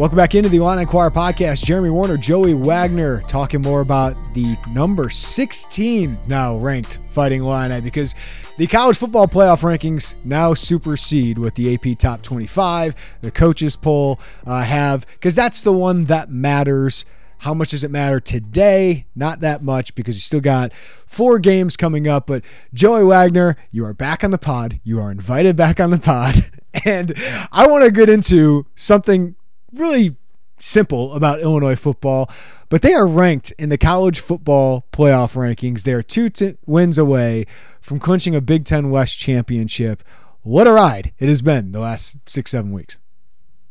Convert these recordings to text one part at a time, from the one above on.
Welcome back into the Illini Inquirer podcast. Jeremy Werner, Joey Wagner talking more about the number 16 now ranked Fighting Illini because the college football playoff rankings now supersede what the AP Top 25, the coaches poll uh, have, because that's the one that matters. How much does it matter today? Not that much because you still got four games coming up. But Joey Wagner, you are back on the pod. You are invited back on the pod. And I want to get into something really simple about Illinois football, but they are ranked in the college football playoff rankings. They are two t- wins away from clinching a Big Ten West championship. What a ride it has been the last six, seven weeks.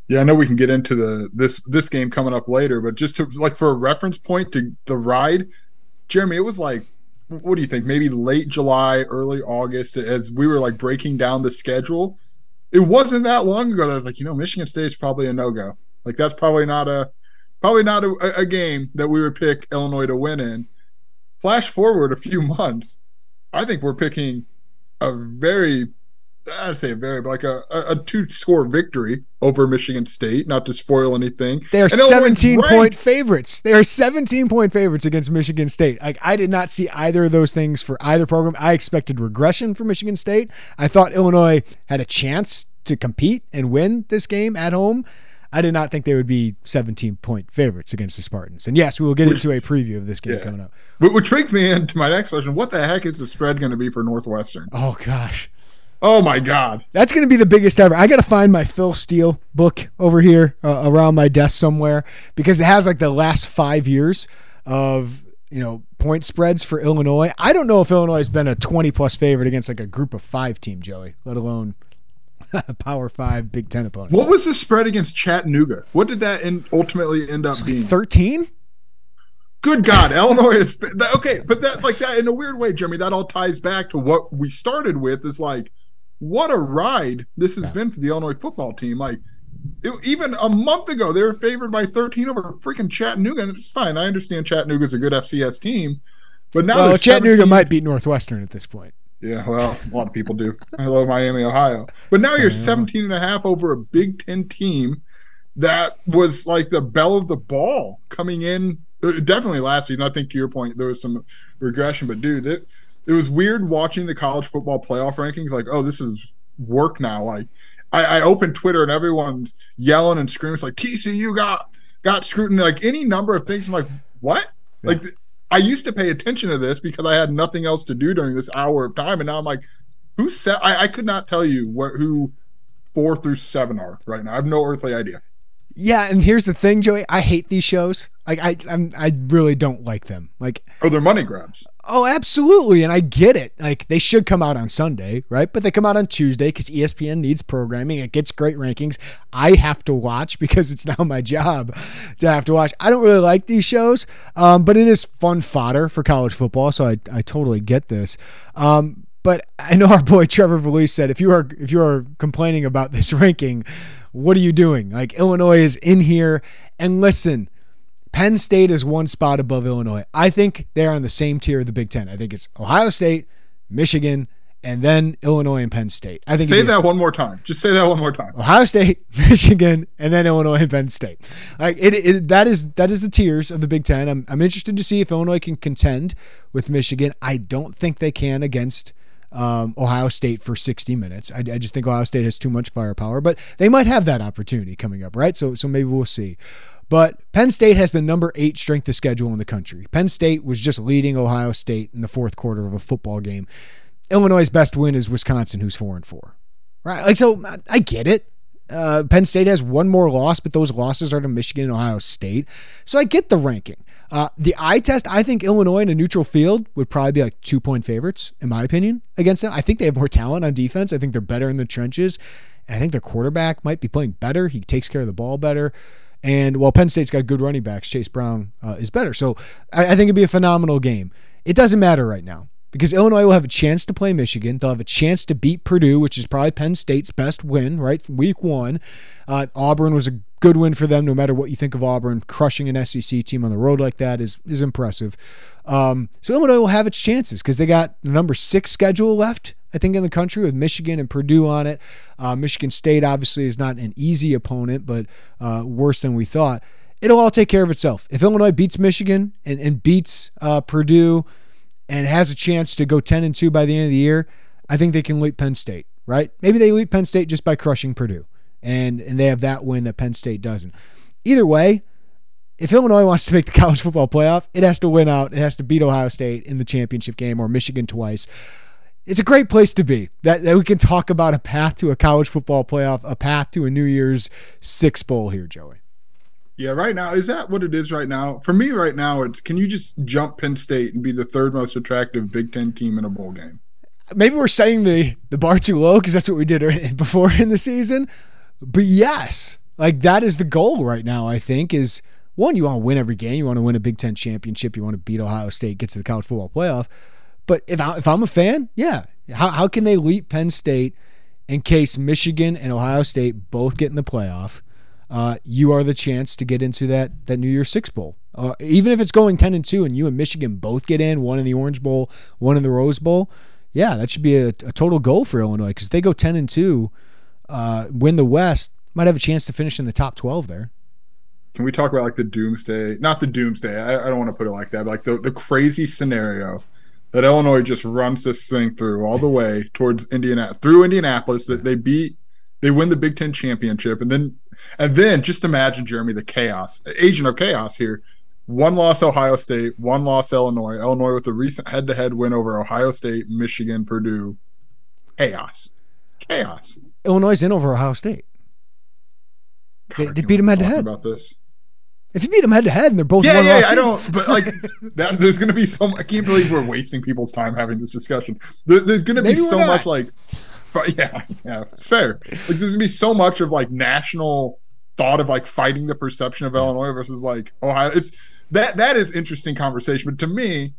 Yeah, I know we can get into the this this game coming up later, but just to like for a reference point to the ride, Jeremy, it was like what do you think? Maybe late July, early August, as we were like breaking down the schedule. It wasn't that long ago that I was like, you know, Michigan State's probably a no go. Like that's probably not a probably not a, a, game that we would pick Illinois to win in. Flash forward a few months, I think we're picking a very I'd say a very like a, a, two score victory over Michigan State. Not to spoil anything, they are seventeen point favorites. They are seventeen point favorites against Michigan State. Like I did not see either of those things for either program. I expected regression for Michigan State. I thought Illinois had a chance to compete and win this game at home. I did not think they would be 17 point favorites against the Spartans. And yes, we will get which, into a preview of this game yeah. coming up. But which brings me into my next question. What the heck is the spread going to be for Northwestern? Oh, gosh. Oh, my God. That's going to be the biggest ever. I got to find my Phil Steele book over here uh, around my desk somewhere because it has like the last five years of, you know, point spreads for Illinois. I don't know if Illinois has been a 20 plus favorite against like a group of five team, Joey, let alone Power Five Big Ten opponent. What was the spread against Chattanooga? What did that in, ultimately end up being? Thirteen. Good God, Illinois is okay, but that like that in a weird way, Jeremy. That all ties back to what we started with. Is like, what a ride this has yeah. been for the Illinois football team. Like, it, even a month ago, they were favored by 13 over freaking Chattanooga, and it's fine. I understand Chattanooga's a good FCS team, but now well, Chattanooga 17... might beat Northwestern at this point. Yeah, well, a lot of people do. I love Miami, Ohio. But now so, you're 17 and a half over a Big Ten team that was like the bell of the ball coming in. Uh, definitely last season. I think to your point, there was some regression, but dude, it, it was weird watching the college football playoff rankings. Like, oh, this is work now. Like, I, I opened Twitter and everyone's yelling and screaming. It's like TCU got got scrutiny. Like any number of things. I'm like, what? Yeah. Like I used to pay attention to this because I had nothing else to do during this hour of time, and now I'm like, who said? I, I could not tell you what who four through seven are right now. I have no earthly idea. Yeah, and here's the thing, Joey. I hate these shows. Like I, I'm, I really don't like them. Like, oh, they're money grabs. Oh, absolutely, and I get it. Like they should come out on Sunday, right? But they come out on Tuesday because ESPN needs programming. It gets great rankings. I have to watch because it's now my job to have to watch. I don't really like these shows, um, but it is fun fodder for college football. So I, I totally get this. Um, but I know our boy Trevor Valise said if you are if you are complaining about this ranking what are you doing? Like Illinois is in here. And listen, Penn State is one spot above Illinois. I think they're on the same tier of the Big Ten. I think it's Ohio State, Michigan, and then Illinois and Penn State. I think say that one more time. Just say that one more time. Ohio State, Michigan, and then Illinois and Penn State. Like it, it, that is that is the tiers of the Big Ten. I'm I'm interested to see if Illinois can contend with Michigan. I don't think they can against um, Ohio State for 60 minutes. I, I, just think Ohio State has too much firepower, but they might have that opportunity coming up, right? So, so maybe we'll see. But Penn State has the number eight strength of schedule in the country. Penn State was just leading Ohio State in the fourth quarter of a football game. Illinois' best win is Wisconsin, who's four and four. Right? Like, so I get it. Uh, Penn State has one more loss, but those losses are to Michigan and Ohio State. So I get the ranking. Uh, the eye test, I think Illinois in a neutral field would probably be like two point favorites, in my opinion, against them. I think they have more talent on defense. I think they're better in the trenches. And I think their quarterback might be playing better. He takes care of the ball better. And while Penn State's got good running backs, Chase Brown uh, is better. So I, I think it'd be a phenomenal game. It doesn't matter right now because Illinois will have a chance to play Michigan. They'll have a chance to beat Purdue, which is probably Penn State's best win, right? Week one. Uh, Auburn was a good win for them, no matter what you think of Auburn. Crushing an SEC team on the road like that is, is impressive. Um, so Illinois will have its chances because they got the number six schedule left, I think, in the country with Michigan and Purdue on it. Uh, Michigan State obviously is not an easy opponent, but uh, worse than we thought. It'll all take care of itself. If Illinois beats Michigan and, and beats uh, Purdue, and has a chance to go 10 and 2 by the end of the year, I think they can leap Penn State, right? Maybe they leap Penn State just by crushing Purdue. And and they have that win that Penn State doesn't. Either way, if Illinois wants to make the college football playoff, it has to win out. It has to beat Ohio State in the championship game or Michigan twice. It's a great place to be. That, that we can talk about a path to a college football playoff, a path to a New Year's Six Bowl here, Joey. Yeah, right now is that what it is right now? For me, right now, it's can you just jump Penn State and be the third most attractive Big Ten team in a bowl game? Maybe we're setting the the bar too low because that's what we did before in the season. But yes, like that is the goal right now. I think is one you want to win every game. You want to win a Big Ten championship. You want to beat Ohio State, get to the college football playoff. But if I, if I'm a fan, yeah, how how can they leap Penn State in case Michigan and Ohio State both get in the playoff? Uh, you are the chance to get into that that New Year's Six Bowl. Uh, even if it's going ten and two, and you and Michigan both get in, one in the Orange Bowl, one in the Rose Bowl. Yeah, that should be a, a total goal for Illinois because if they go ten and two, uh, win the West, might have a chance to finish in the top twelve there. Can we talk about like the doomsday? Not the doomsday. I, I don't want to put it like that. But like the the crazy scenario that Illinois just runs this thing through all the way towards Indiana through Indianapolis that they beat they win the Big Ten championship, and then and then just imagine Jeremy the chaos, agent of chaos here. One loss Ohio State, one loss Illinois. Illinois with a recent head-to-head win over Ohio State, Michigan, Purdue. Chaos, chaos. Illinois in over Ohio State. God, they, they beat them head to head. About this. If you beat them head to head and they're both yeah, yeah, I don't. But like, that, there's going to be some. I can't believe we're wasting people's time having this discussion. There, there's going to be so much like but yeah, yeah, it's fair. Like there's gonna be so much of like national thought of like fighting the perception of Illinois versus like Ohio. It's that that is interesting conversation. But to me,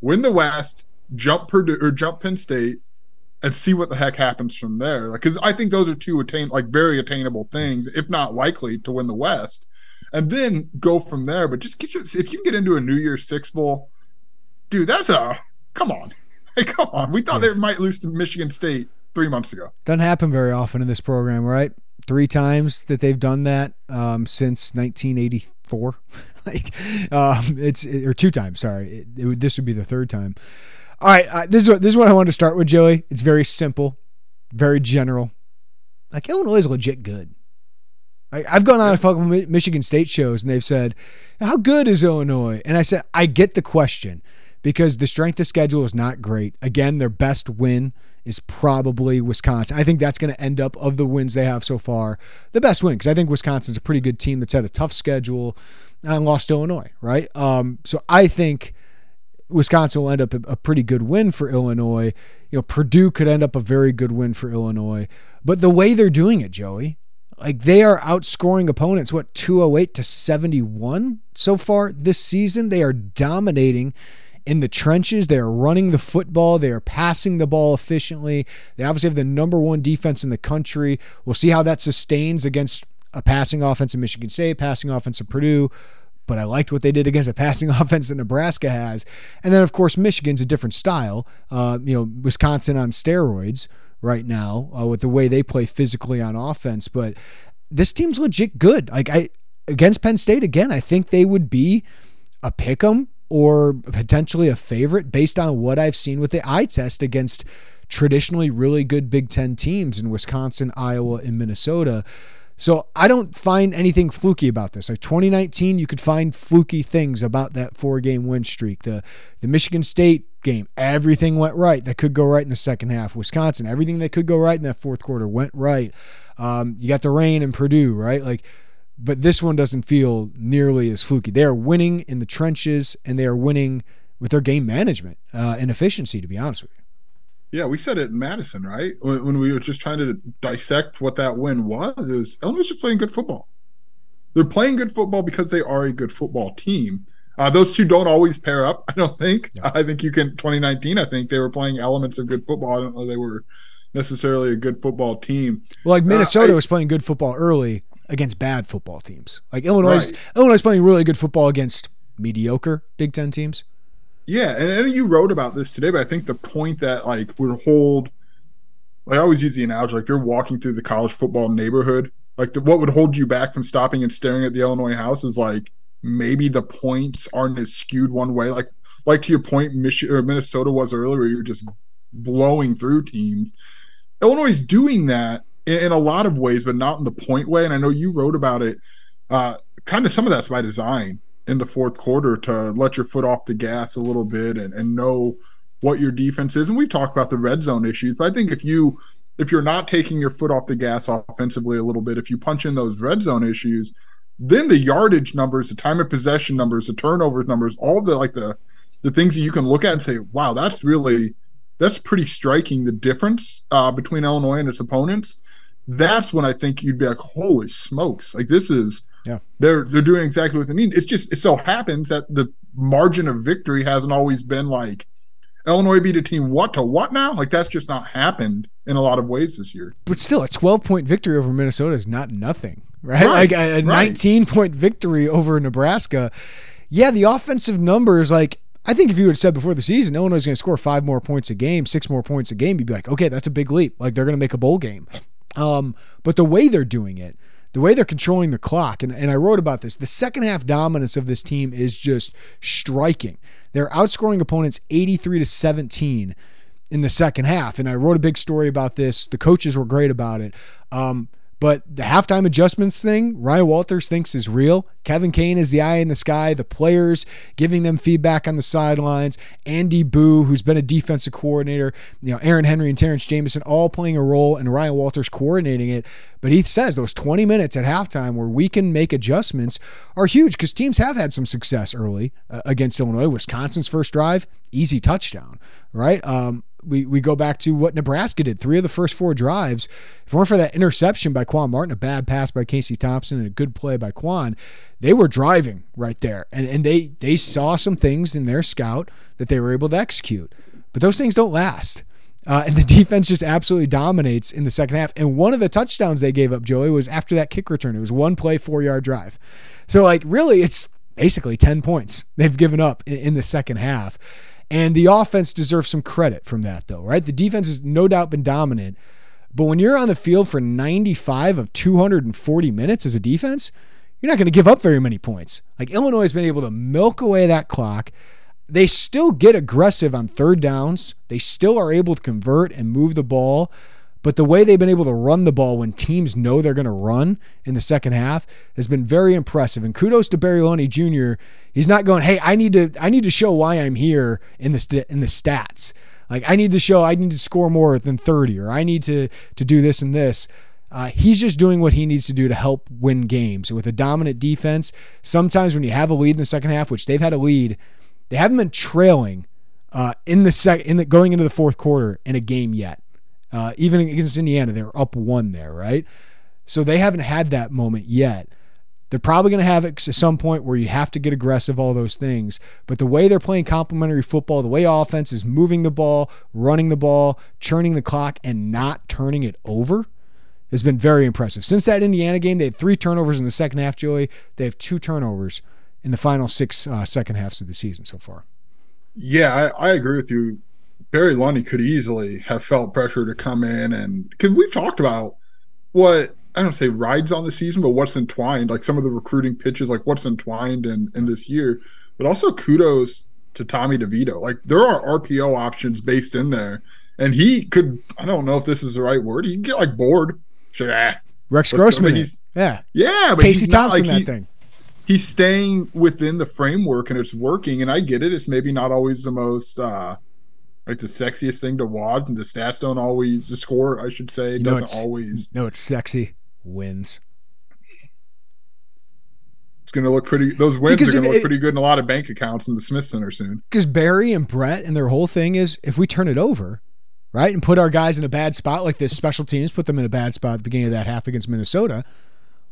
win the West, jump Purdue or jump Penn State, and see what the heck happens from there. Like, because I think those are two attain like very attainable things, if not likely to win the West, and then go from there. But just get your if you can get into a New Year's Six bowl, dude, that's a come on, hey, come on. We thought they might lose to Michigan State three months ago. Doesn't happen very often in this program, right? Three times that they've done that um, since 1984. like um, it's or two times. Sorry, it, it, this would be the third time. All right, uh, this is what this is what I wanted to start with, Joey. It's very simple, very general. Like Illinois is legit good. I, I've gone on a couple Michigan State shows and they've said, "How good is Illinois?" And I said, "I get the question." Because the strength of schedule is not great. Again, their best win is probably Wisconsin. I think that's going to end up of the wins they have so far, the best win because I think Wisconsin's a pretty good team that's had a tough schedule and lost Illinois, right? Um, so I think Wisconsin will end up a, a pretty good win for Illinois. You know, Purdue could end up a very good win for Illinois, but the way they're doing it, Joey, like they are outscoring opponents what 208 to 71 so far this season. They are dominating in the trenches. They are running the football. They are passing the ball efficiently. They obviously have the number one defense in the country. We'll see how that sustains against a passing offense in Michigan State, passing offense in Purdue. But I liked what they did against a passing offense that Nebraska has. And then, of course, Michigan's a different style. Uh, you know, Wisconsin on steroids right now uh, with the way they play physically on offense. But this team's legit good. Like I against Penn State again, I think they would be a pick 'em or potentially a favorite based on what I've seen with the eye test against traditionally really good Big Ten teams in Wisconsin, Iowa, and Minnesota. So I don't find anything fluky about this. Like 2019, you could find fluky things about that four game win streak. The the Michigan State game, everything went right. That could go right in the second half. Wisconsin, everything that could go right in that fourth quarter went right. Um, you got the rain in Purdue, right? Like, but this one doesn't feel nearly as fluky. They are winning in the trenches and they are winning with their game management uh, and efficiency. To be honest with you. Yeah, we said it in Madison, right? When, when we were just trying to dissect what that win was, is Illinois is playing good football. They're playing good football because they are a good football team. Uh, those two don't always pair up. I don't think. Yeah. I think you can. 2019, I think they were playing elements of good football. I don't know they were necessarily a good football team. Well, like Minnesota uh, I, was playing good football early against bad football teams. Like Illinois, right. Illinois is playing really good football against mediocre Big Ten teams. Yeah, and, and you wrote about this today, but I think the point that like would hold, like I always use the analogy like you're walking through the college football neighborhood, like the, what would hold you back from stopping and staring at the Illinois house is like maybe the points aren't as skewed one way. Like like to your point, Michigan or Minnesota was earlier, you're just blowing through teams. Illinois is doing that in, in, a lot of ways, but not in the point way. And I know you wrote about it. Uh, kind of some of that's by design in the fourth quarter to let your foot off the gas a little bit and, and know what your defense is. And we've talked about the red zone issues, but I think if you if you're not taking your foot off the gas offensively a little bit, if you punch in those red zone issues, then the yardage numbers, the time of possession numbers, the turnovers numbers, all the like the the things that you can look at and say, wow, that's really that's pretty striking the difference uh, between Illinois and its opponents. That's when I think you'd be like, holy smokes, like this is yeah. They're they're doing exactly what they need. It's just it so happens that the margin of victory hasn't always been like Illinois beat a team what to what now? Like that's just not happened in a lot of ways this year. But still, a 12 point victory over Minnesota is not nothing, right? right like a, a right. 19 point victory over Nebraska. Yeah, the offensive numbers, like I think if you had said before the season Illinois is going to score five more points a game, six more points a game, you'd be like, okay, that's a big leap. Like they're going to make a bowl game. Um, but the way they're doing it, the way they're controlling the clock, and, and I wrote about this, the second half dominance of this team is just striking. They're outscoring opponents 83 to 17 in the second half. And I wrote a big story about this. The coaches were great about it. Um, but the halftime adjustments thing, Ryan Walters thinks is real. Kevin Kane is the eye in the sky. The players giving them feedback on the sidelines. Andy Buh, who's been a defensive coordinator, you know, Aaron Henry and Terrance Jamison all playing a role, and Ryan Walters coordinating it. But he says those 20 minutes at halftime where we can make adjustments are huge because teams have had some success early uh, against Illinois. Wisconsin's first drive, easy touchdown, right? Um, we, we go back to what Nebraska did. Three of the first four drives. If it weren't for that interception by Quan Martin, a bad pass by Casey Thompson, and a good play by Quan, they were driving right there. And, and they, they saw some things in their scout that they were able to execute. But those things don't last. Uh, and the defense just absolutely dominates in the second half. And one of the touchdowns they gave up, Joey, was after that kick return. It was one play, four yard drive. So, like, really, it's basically 10 points they've given up in, in the second half. And the offense deserves some credit from that, though, right? The defense has no doubt been dominant. But when you're on the field for 95 of 240 minutes as a defense, you're not going to give up very many points. Like Illinois has been able to milk away that clock. They still get aggressive on third downs. They still are able to convert and move the ball. But the way they've been able to run the ball when teams know they're going to run in the second half has been very impressive. And kudos to Barry Lunney Jr. He's not going, "Hey, I need to I need to show why I'm here in the st- in the stats. Like I need to show I need to score more than 30 or I need to to do this and this." Uh, he's just doing what he needs to do to help win games. With a dominant defense, sometimes when you have a lead in the second half, which they've had a lead, they haven't been trailing uh, in the sec in the going into the fourth quarter in a game yet. Uh, even against Indiana, they're up one there, right? So they haven't had that moment yet. They're probably going to have it at some point where you have to get aggressive, all those things. But the way they're playing complementary football, the way offense is moving the ball, running the ball, churning the clock, and not turning it over has been very impressive. Since that Indiana game, they had three turnovers in the second half, Joey. They have two turnovers in the final six uh, second halves of the season so far. Yeah, I, I agree with you. Barry Lunney could easily have felt pressure to come in and because we've talked about what I don't say rides on the season, but what's entwined, like some of the recruiting pitches, like what's entwined in, in this year. But also kudos to Tommy DeVito. Like there are RPO options based in there. and he could. I don't know if this is the right word. He get like bored. Sure, ah. Rex Grossman. Yeah. Yeah. But Casey Thompson, like, that he, thing. He's staying within the framework and it's working. And I get it. It's maybe not always the most uh like the sexiest thing to watch, and the stats don't always the score. I should say you doesn't always. No, it's sexy. Wins. It's going to look pretty. Those wins because are going to look it, pretty good in a lot of bank accounts in the Smith Center soon. Because Barry and Bret and their whole thing is if we turn it over, right, and put our guys in a bad spot like this, special teams put them in a bad spot at the beginning of that half against Minnesota.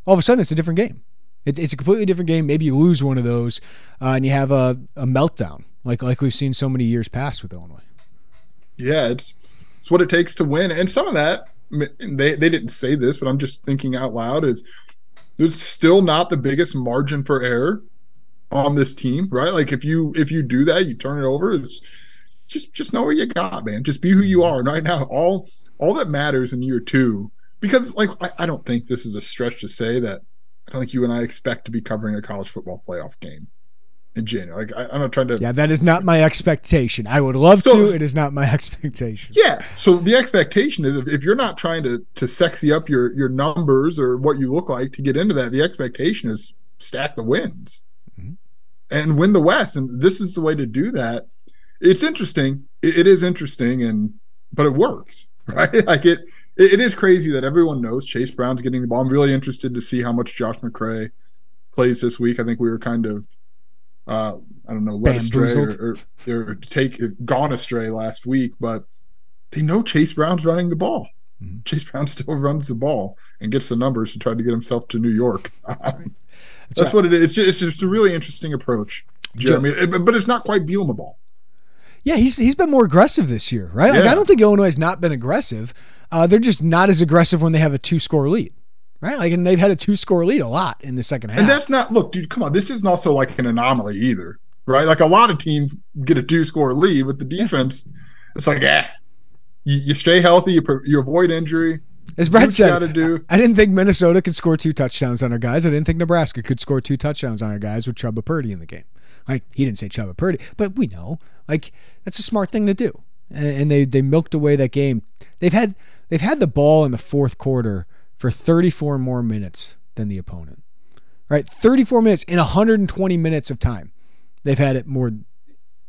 All of a sudden, it's a different game. It's, it's a completely different game. Maybe you lose one of those, uh, and you have a, a meltdown like like we've seen so many years past with Illinois. Yeah, it's it's what it takes to win, and some of that they they didn't say this, but I'm just thinking out loud is there's still not the biggest margin for error on this team, right? Like if you if you do that, you turn it over. It's just just know what you got, man. Just be who you are. And right now, all all that matters in year two, because like I, I don't think this is a stretch to say that I don't think you and I expect to be covering a college football playoff game in January. Like I, am not trying to. Yeah, that is not my expectation. I would love so, to. It is not my expectation. Yeah. So the expectation is if, if you're not trying to to sexy up your your numbers or what you look like to get into that, the expectation is stack the wins mm-hmm. and win the West. And this is the way to do that. It's interesting. it, it is interesting, and but it works, right? like it. It is crazy that everyone knows Chase Brown's getting the ball. I'm really interested to see how much Josh McCray plays this week. I think we were kind of uh, I don't know, led astray or, or, or, take gone astray last week, but they know Chase Brown's running the ball. Mm-hmm. Chase Brown still runs the ball and gets the numbers to try to get himself to New York. That's, right. That's, That's right. what it is. It's just, it's just, a really interesting approach, Jeremy. Joe. but it's not quite Bielema ball. Yeah, he's he's been more aggressive this year, right? Yeah. Like I don't think Illinois has not been aggressive. Uh, they're just not as aggressive when they have a two score lead right? Like, and they've had a two score lead a lot in the second half. And that's not, look, dude, come on. This isn't also like an anomaly either, right? Like, a lot of teams get a two score lead with the defense. It's like, yeah, you, you, stay healthy, you, you avoid injury. As Bret said, do. I didn't think Minnesota could score two touchdowns on our guys. I didn't think Nebraska could score two touchdowns on our guys with Chubba Purdy in the game. Like, he didn't say Chubba Purdy, but we know, like, that's a smart thing to do. And they, they milked away that game. They've had they've had the ball in the fourth quarter for 34 more minutes than the opponent. Right? 34 minutes in 120 minutes of time. They've had it more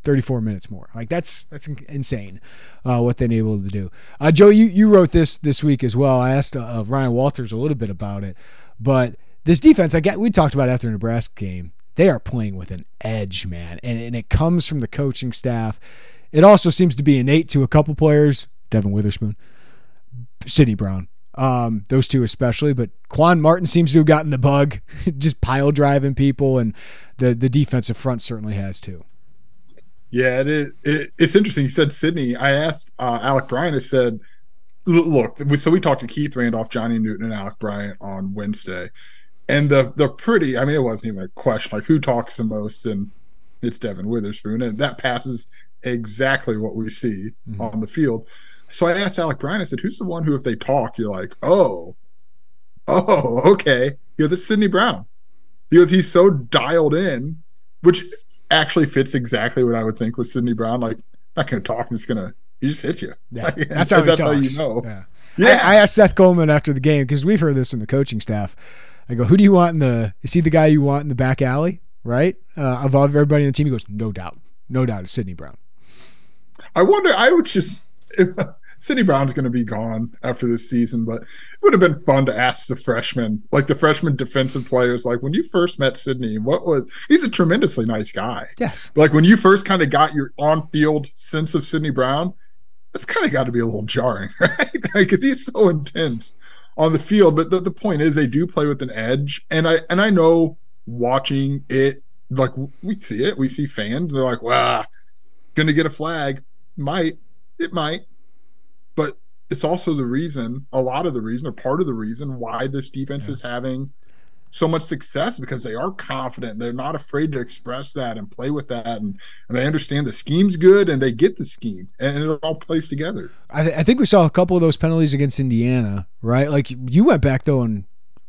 34 minutes more. Like that's that's insane uh, what they've been able to do. Uh, Joe, you, you wrote this this week as well. I asked uh, Ryan Walters a little bit about it, but this defense, I get we talked about after the Nebraska game. They are playing with an edge, man, and, and it comes from the coaching staff. It also seems to be innate to a couple players, Devon Witherspoon, Sidney Brown, um, those two especially. But Quan Martin seems to have gotten the bug, just pile driving people, and the the defensive front certainly has too. Yeah, it is. It, it's interesting. You said Sidney. I asked uh, Alec Bryant. I said, "Look, so we talked to Keith Randolph, Johnny Newton, and Alec Bryant on Wednesday, and the the pretty. I mean, it wasn't even a question like who talks the most, and it's Devon Witherspoon, and that passes exactly what we see mm-hmm. on the field. So I asked Alec Bryant, I said, who's the one who, if they talk, you're like, oh, oh, okay. He goes, it's Sidney Brown. He goes, he's so dialed in, which actually fits exactly what I would think with Sidney Brown. Like, not going to talk, I'm just going to, he just hits you. Yeah, that's how that's talks. how you know. Yeah. yeah. I, I asked Seth Coleman after the game because we've heard this in the coaching staff. I go, who do you want in the, is he the guy you want in the back alley, right? Uh, of everybody in the team? He goes, no doubt. No doubt it's Sidney Brown. I wonder, I would just, if, Sidney Brown's going to be gone after this season, but it would have been fun to ask the freshmen, like the freshman defensive players, like when you first met Sidney, what was he's a tremendously nice guy. Yes. Like when you first kind of got your on field sense of Sidney Brown, that's kind of got to be a little jarring, right? like he's so intense on the field. But the, the point is they do play with an edge. And I and I know watching it, like we see it, we see fans, they're like, wow, gonna get a flag. Might, it might but it's also the reason, a lot of the reason, or part of the reason why this defense yeah. is having so much success because they are confident. They're not afraid to express that and play with that. And, and they understand the scheme's good and they get the scheme and it all plays together. I, th- I think we saw a couple of those penalties against Indiana, right? Like you went back though and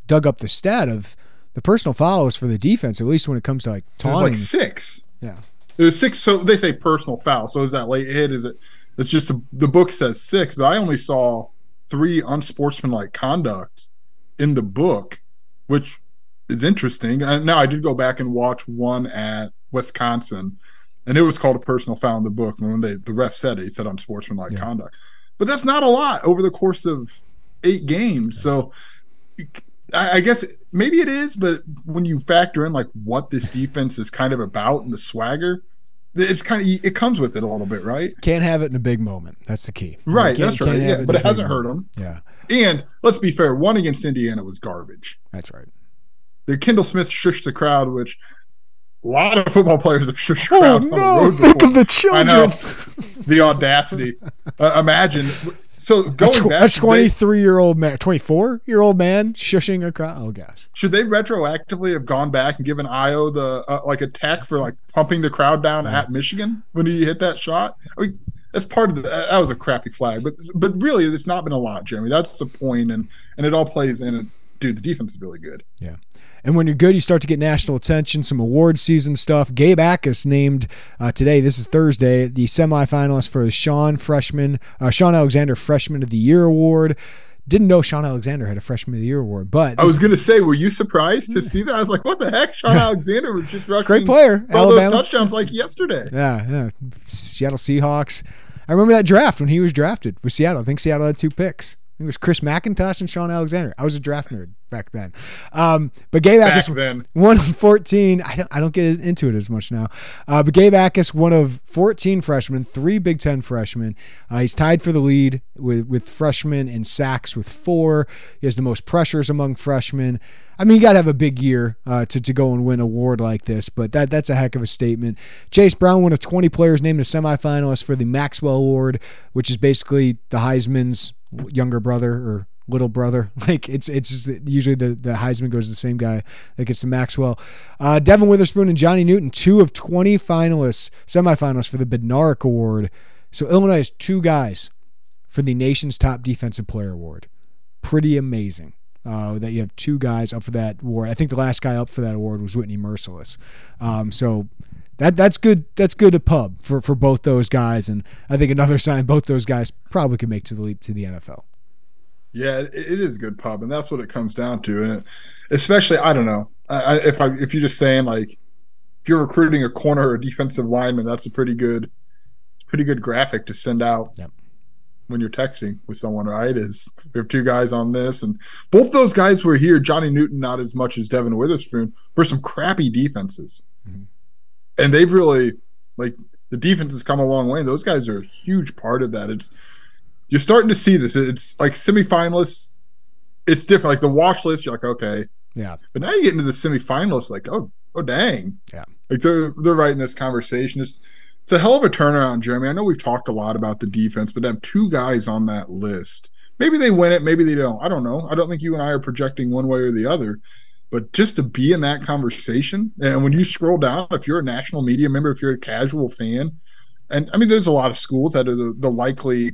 dug up the stat of the personal fouls for the defense, at least when it comes to like taunting. like six. Yeah. It was six. So they say personal foul. So is that late hit? Is it It's just a, the book says six, but I only saw three unsportsmanlike conduct in the book, which is interesting. And now I did go back and watch one at Wisconsin, and it was called a personal foul in the book. And when they the ref said it, he said unsportsmanlike yeah. conduct, but that's not a lot over the course of eight games. So I, I guess maybe it is, but when you factor in like what this defense is kind of about and the swagger, it's kind of it comes with it a little bit, right? Can't have it in a big moment. That's the key. Right. That's right. Yeah, but it hasn't hurt them. Yeah. And let's be fair, one against Indiana was garbage. That's right. The Kendall Smith shushed the crowd, which a lot of football players have shushed crowds oh, no. on the road Think before. of the children. I know. the audacity. Uh, imagine so going a, back, a twenty-three-year-old man, twenty-four-year-old man shushing a crowd. Oh gosh! Should they retroactively have gone back and given Ayo the uh, like a tech for like pumping the crowd down yeah. at Michigan when he hit that shot? I mean, that's part of the, that was a crappy flag, but but really, it's not been a lot, Jeremy. That's the point, and and it all plays in. And dude, the defense is really good. Yeah. And when you're good, you start to get national attention, some award season stuff. Gabe Jacas named uh, today, this is Thursday, the semifinalist for the Shaun Freshman, uh, Shaun Alexander Freshman of the Year Award. Didn't know Shaun Alexander had a Freshman of the Year award, but I was going to say, were you surprised to see that? I was like, "What the heck?" Shaun Alexander was just great player, all Alabama. those touchdowns like yesterday. Yeah, yeah. Seattle Seahawks. I remember that draft when he was drafted with Seattle. I think Seattle had two picks. It was Chris McIntosh and Shaun Alexander. I was a draft nerd back then. Um, but Gabe then. one of 14. I don't, I don't get into it as much now. Uh, but Gabe Jacas, one of 14 freshmen, three Big Ten freshmen. Uh, he's tied for the lead with, with freshmen in sacks with four. He has the most pressures among freshmen. I mean, you got to have a big year uh, to, to go and win an award like this, but that that's a heck of a statement. Chase Brown, one of 20 players named a semifinalist for the Maxwell Award, which is basically the Heisman's younger brother or little brother. Like it's it's usually the the Heisman goes to the same guy that gets the Maxwell. Uh, Devon Witherspoon and Johnny Newton, two of twenty finalists, semifinalists for the Bednarik Award. So Illinois has two guys for the nation's top defensive player award. Pretty amazing. Uh, that you have two guys up for that award. I think the last guy up for that award was Whitney Mercilus. Um, so that that's good. That's good to pub for for both those guys, and I think another sign both those guys probably could make to the leap to the NFL. Yeah, it, it is good pub, and that's what it comes down to. And it, especially, I don't know, I, if I if you're just saying like if you're recruiting a corner or a defensive lineman, that's a pretty good, pretty good graphic to send out yep. when you're texting with someone. Right? Is we have two guys on this, and both those guys were here. Johnny Newton, not as much as Devon Witherspoon, for some crappy defenses, mm-hmm. And they've really like the defense has come a long way. Those guys are a huge part of that. It's you're starting to see this. It's like semifinalists. It's different. Like the watch list, you're like, okay, yeah. But now you get into the semifinalists, like, oh, oh, dang, yeah. Like they're they're right in this conversation. It's it's a hell of a turnaround, Jeremy. I know we've talked a lot about the defense, but to have two guys on that list, maybe they win it, maybe they don't. I don't know. I don't think you and I are projecting one way or the other. But just to be in that conversation, and when you scroll down, if you're a national media member, if you're a casual fan, and I mean, there's a lot of schools that are the, the likely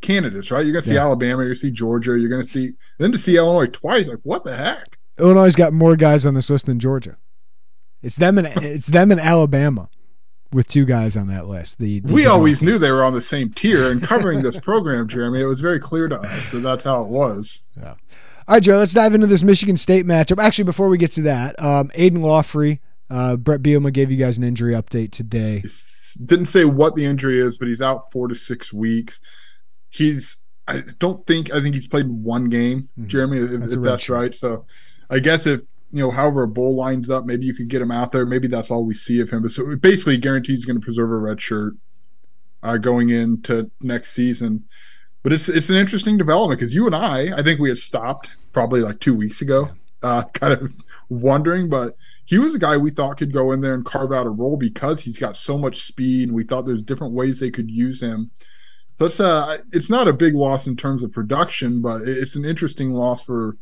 candidates, right? You're going to see yeah. Alabama, you're going to see Georgia, you're going to see then to see Illinois twice. Like, what the heck? Illinois got more guys on this list than Georgia. It's them and it's them and Alabama with two guys on that list. The, the we always knew they were on the same tier, and covering this program, Jeremy, it was very clear to us that that's how it was. Yeah. All right, Joe. Let's dive into this Michigan State matchup. Actually, before we get to that, um, Aidan Laughery, uh, Bret Bielema gave you guys an injury update today. Didn't say what the injury is, but he's out four to six weeks he's I don't think I think he's played one game, mm-hmm. Jeremy, if that's, if that's right. So I guess if you know, however a bowl lines up, maybe you could get him out there. Maybe that's all we see of him. But so basically guarantees going to preserve a red shirt uh, going into next season. But it's it's an interesting development because you and I, I think we had stopped probably like two weeks ago, uh, kind of wondering, but he was a guy we thought could go in there and carve out a role because he's got so much speed. And we thought there's different ways they could use him. So it's uh it's not a big loss in terms of production, but it's an interesting loss for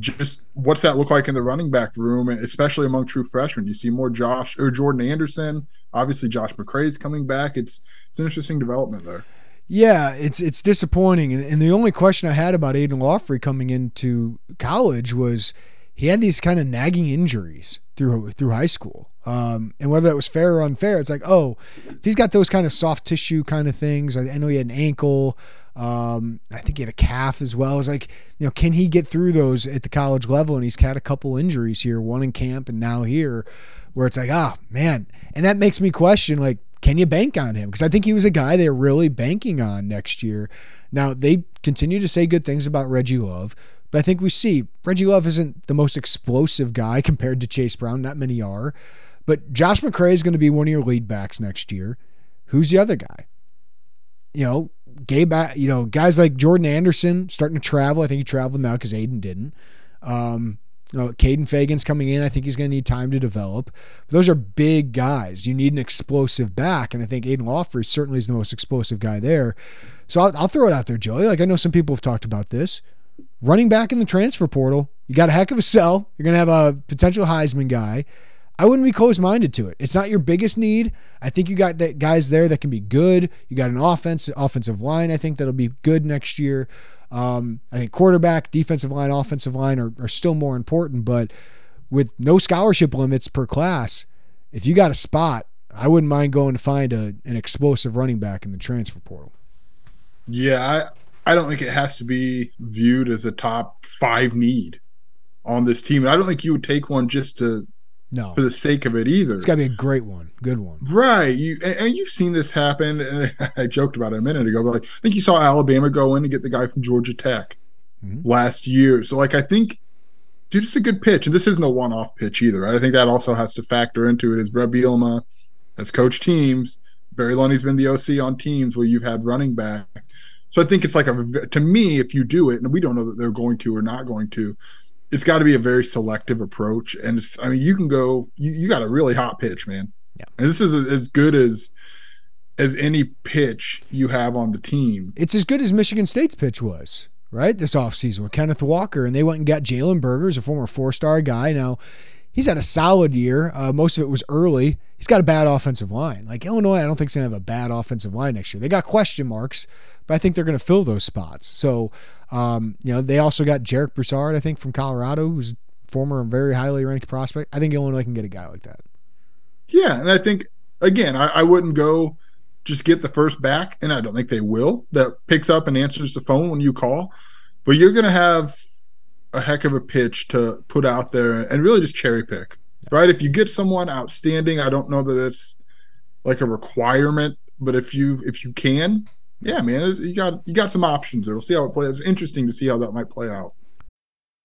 just what's that look like in the running back room, especially among true freshmen. You see more Josh or Jordan Anderson. Obviously, Josh McCray is coming back. It's it's an interesting development there. Yeah, it's it's disappointing. And, and the only question I had about Aidan Laughery coming into college was he had these kind of nagging injuries through through high school. Um, and whether that was fair or unfair, it's like, oh, if he's got those kind of soft tissue kind of things, I, I know he had an ankle. Um, I think he had a calf as well. It's like, you know, can he get through those at the college level? And he's had a couple injuries here, one in camp and now here, where it's like, ah, oh, man. And that makes me question, like, can you bank on him? Because I think he was a guy they're really banking on next year. Now, they continue to say good things about Reggie Love, but I think we see Reggie Love isn't the most explosive guy compared to Chase Brown. Not many are. But Josh McCray is going to be one of your lead backs next year. Who's the other guy? You know, Gabe, you know, guys like Jordan Anderson starting to travel. I think he traveled now because Aidan didn't. Um, Oh, you know, Kaden Feagin's coming in. I think he's going to need time to develop. But those are big guys. You need an explosive back, and I think Aidan Laughery certainly is the most explosive guy there. So I'll, I'll throw it out there, Joey. Like I know some people have talked about this. Running back in the transfer portal, you got a heck of a sell. You're going to have a potential Heisman guy. I wouldn't be closed minded to it. It's not your biggest need. I think you got that guys there that can be good. You got an offense, offensive line. I think that'll be good next year. Um, I think quarterback, defensive line, offensive line are, are still more important. But with no scholarship limits per class, if you got a spot, I wouldn't mind going to find a, an explosive running back in the transfer portal. Yeah, I, I don't think it has to be viewed as a top five need on this team. I don't think you would take one just to no, for the sake of it either. It's got to be a great one, good one. Right. You and, and, you've seen this happen. And I joked about it a minute ago, but like I think you saw Alabama go in and get the guy from Georgia Tech mm-hmm. last year. So like I think, dude, it's a good pitch, and this isn't a one-off pitch either. Right? I think that also has to factor into it. As Bret Bielema has coached teams, Barry Lunney's been the OC on teams where you've had running back. So I think it's like a to me, if you do it, and we don't know that they're going to or not going to, it's got to be a very selective approach. And it's, I mean, you can go, you, you got a really hot pitch, man. Yeah. And this is as good as as any pitch you have on the team. It's as good as Michigan State's pitch was, right? This offseason with Kenneth Walker. And they went and got Jalen Burgers, a former four star guy. Now, he's had a solid year. Uh, most of it was early. He's got a bad offensive line. Like Illinois, I don't think is going to have a bad offensive line next year. They got question marks, but I think they're going to fill those spots. So, um, you know, they also got Jarek Broussard, I think, from Colorado, who's former very highly ranked prospect. I think Illinois can get a guy like that. Yeah, and I think again, I, I wouldn't go just get the first back, and I don't think they will. That picks up and answers the phone when you call, but you're going to have a heck of a pitch to put out there and really just cherry pick, right? If you get someone outstanding, I don't know that it's like a requirement, but if you if you can, yeah, man, you got you got some options there. We'll see how it plays. It's interesting to see how that might play out.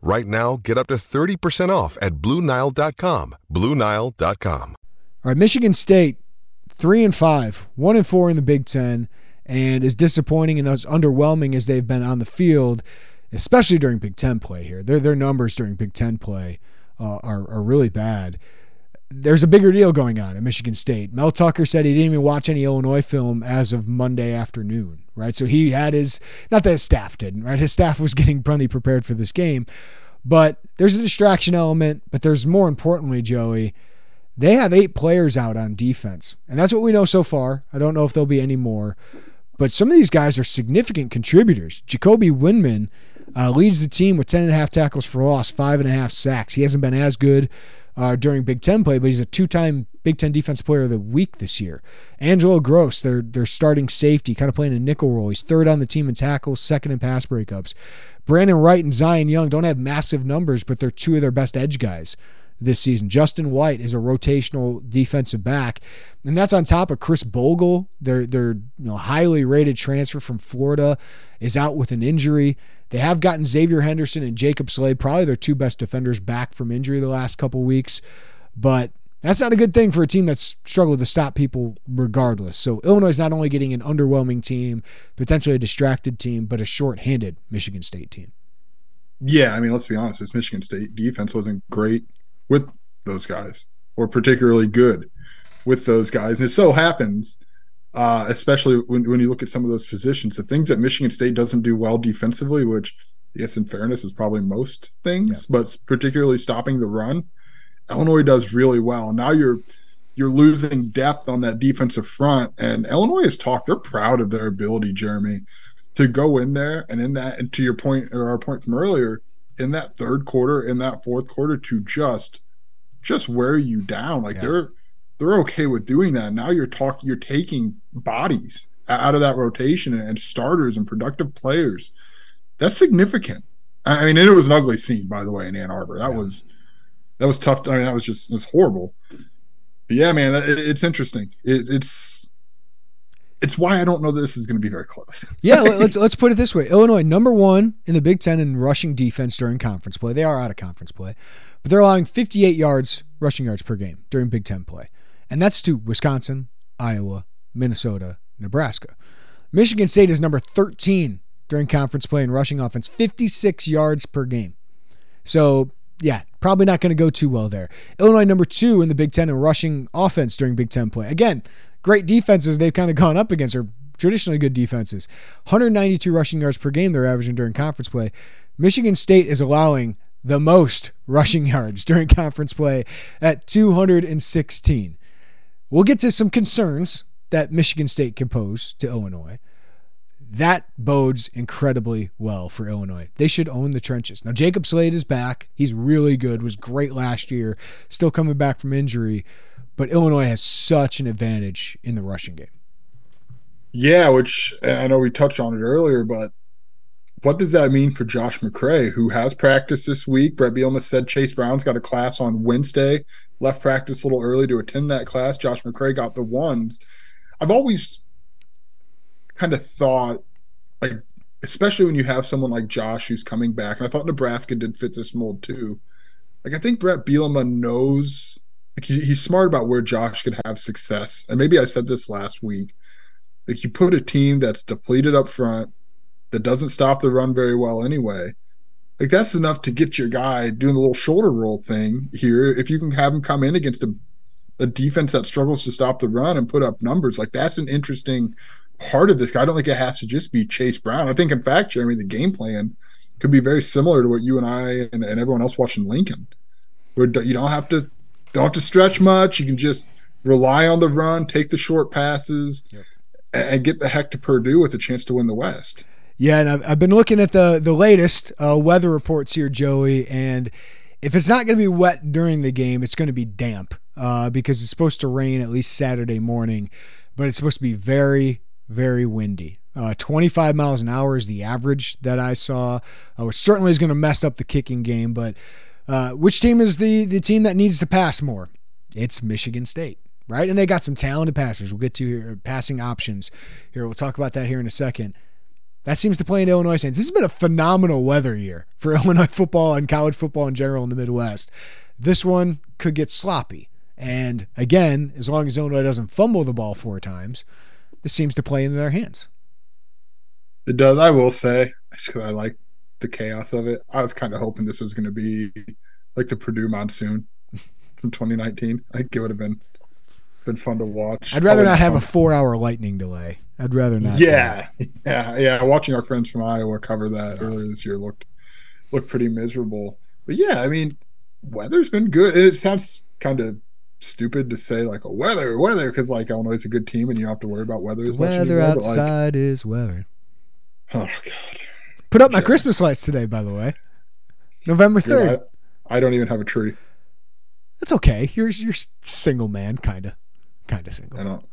Right now, get up to 30% off at Bluenile.com. Bluenile.com. All right, Michigan State, three and five, one and four in the Big Ten, and as disappointing and as underwhelming as they've been on the field, especially during Big Ten play here. Their, their numbers during Big Ten play uh, are, are really bad. There's a bigger deal going on at Michigan State. Mel Tucker said he didn't even watch any Illinois film as of Monday afternoon right? So he had his, not that his staff didn't, right? His staff was getting plenty prepared for this game, but there's a distraction element. But there's more importantly, Joey, they have eight players out on defense, and that's what we know so far. I don't know if there'll be any more, but some of these guys are significant contributors. Jacoby Windmon uh, leads the team with 10 and a half tackles for loss, five and a half sacks. He hasn't been as good uh, during Big Ten play, but he's a two-time Big Ten Defense Player of the Week this year. Angelo Gross, their their starting safety, kind of playing a nickel role. He's third on the team in tackles, second in pass breakups. Brandon Wright and Zion Young don't have massive numbers, but they're two of their best edge guys this season. Justin White is a rotational defensive back, and that's on top of Khris Bogle, their their you know highly rated transfer from Florida, is out with an injury. They have gotten Xavier Henderson and Jacob Slade, probably their two best defenders, back from injury the last couple weeks, but that's not a good thing for a team that's struggled to stop people regardless. So Illinois is not only getting an underwhelming team, potentially a distracted team, but a short-handed Michigan State team. Yeah, I mean, let's be honest. This Michigan State defense wasn't great with those guys, or particularly good with those guys. And it so happens, uh, especially when, when you look at some of those positions, the things that Michigan State doesn't do well defensively, which, yes, in fairness, is probably most things, yeah. but particularly stopping the run Illinois does really well. Now you're you're losing depth on that defensive front, and Illinois has talked. They're proud of their ability, Jeremy, to go in there and in that, and to your point or our point from earlier, in that third quarter, in that fourth quarter, to just just wear you down. Like yeah. they're they're okay with doing that. Now you're talking, you're taking bodies out of that rotation and starters and productive players. That's significant. I mean, it was an ugly scene, by the way, in Ann Arbor. That yeah. was that was tough. I mean, that was just it was horrible. But yeah, man, it, it's interesting. It, it's it's why I don't know that this is going to be very close. yeah, let's let's put it this way: Illinois number one in the Big Ten in rushing defense during conference play. They are out of conference play, but they're allowing 58 yards rushing yards per game during Big Ten play, and that's to Wisconsin, Iowa, Minnesota, Nebraska. Michigan State is number 13 during conference play in rushing offense, 56 yards per game. So yeah, probably not going to go too well there. Illinois number two in the Big Ten in rushing offense during Big Ten play. Again, great defenses they've kind of gone up against are traditionally good defenses. 192 rushing yards per game they're averaging during conference play. Michigan State is allowing the most rushing yards during conference play at 216. We'll get to some concerns that Michigan State can pose to Illinois that bodes incredibly well for Illinois. They should own the trenches. Now, Jacob Slade is back. He's really good, was great last year, still coming back from injury, but Illinois has such an advantage in the rushing game. Yeah, which uh, I know we touched on it earlier, but what does that mean for Josh McCray, who has practice this week? Bret Bielema said Chase Brown's got a class on Wednesday, left practice a little early to attend that class. Josh McCray got the ones. I've always kind of thought, like, especially when you have someone like Josh who's coming back, and I thought Nebraska did fit this mold too. Like, I think Bret Bielema knows, like, he, he's smart about where Josh could have success. And maybe I said this last week. Like, you put a team that's depleted up front, that doesn't stop the run very well anyway. Like that's enough to get your guy doing the little shoulder roll thing here. If you can have him come in against a, a defense that struggles to stop the run and put up numbers, like that's an interesting part of this. I don't think it has to just be Chase Brown. I think, in fact, Jeremy, the game plan could be very similar to what you and I and, and everyone else watching Lincoln, where you don't have to don't have to stretch much. You can just rely on the run, take the short passes, yep. and get the heck to Purdue with a chance to win the West. Yeah, and I've, I've been looking at the the latest uh, weather reports here, Joey, and if it's not going to be wet during the game, it's going to be damp uh, because it's supposed to rain at least Saturday morning, but it's supposed to be very, very windy. Uh, 25 miles an hour is the average that I saw, uh, which certainly is going to mess up the kicking game. But uh, which team is the the team that needs to pass more? It's Michigan State, right? And they got some talented passers. We'll get to here, passing options here. We'll talk about that here in a second. That seems to play in Illinois hands. This has been a phenomenal weather year for Illinois football and college football in general in the Midwest. This one could get sloppy. And again, as long as Illinois doesn't fumble the ball four times, this seems to play into their hands. It does. I will say, I like the chaos of it. I was kind of hoping this was going to be like the Purdue monsoon from 2019. I think it would have been been fun to watch. I'd rather not have a four-hour lightning delay. I'd rather not. Yeah, yeah, yeah. Watching our friends from Iowa cover that earlier this year looked looked pretty miserable. But yeah, I mean, weather's been good. It sounds kind of stupid to say like a weather, weather, because like Illinois is a good team and you don't have to worry about weather. As weather much outside like, is weather. Oh God! Put up my. Christmas lights today, by the way. November third. I, I, don't even have a tree. That's okay. You're you're single man, kind of, kind of single. I don't.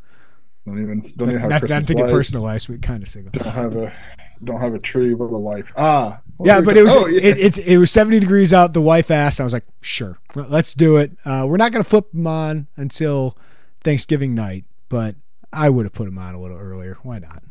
Don't even don't even have not, Christmas not to lights. get personalized, but kind of single. Don't have a don't have a tree, but a life. Ah, yeah, but it was oh, yeah. it, it, it was 70 degrees out. The wife asked. I was like, sure, let's do it. Uh, we're not going to flip them on until Thanksgiving night, but I would have put them on a little earlier. Why not?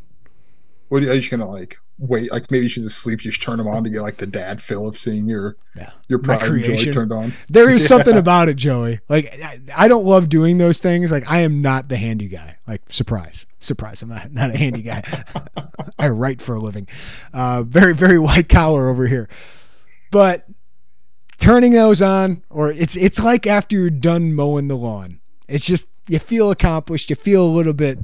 What are you just gonna like? Wait, like maybe she's asleep. You just turn them on to get like the dad feel of seeing your yeah. your pride creation turned on. There is yeah. something about it, Joey. Like I, I, don't love doing those things. Like I am not the handy guy. Like surprise, surprise. I'm not not a handy guy. I write for a living. Uh, very very white collar over here. But turning those on, or it's it's like after you're done mowing the lawn. It's just you feel accomplished. You feel a little bit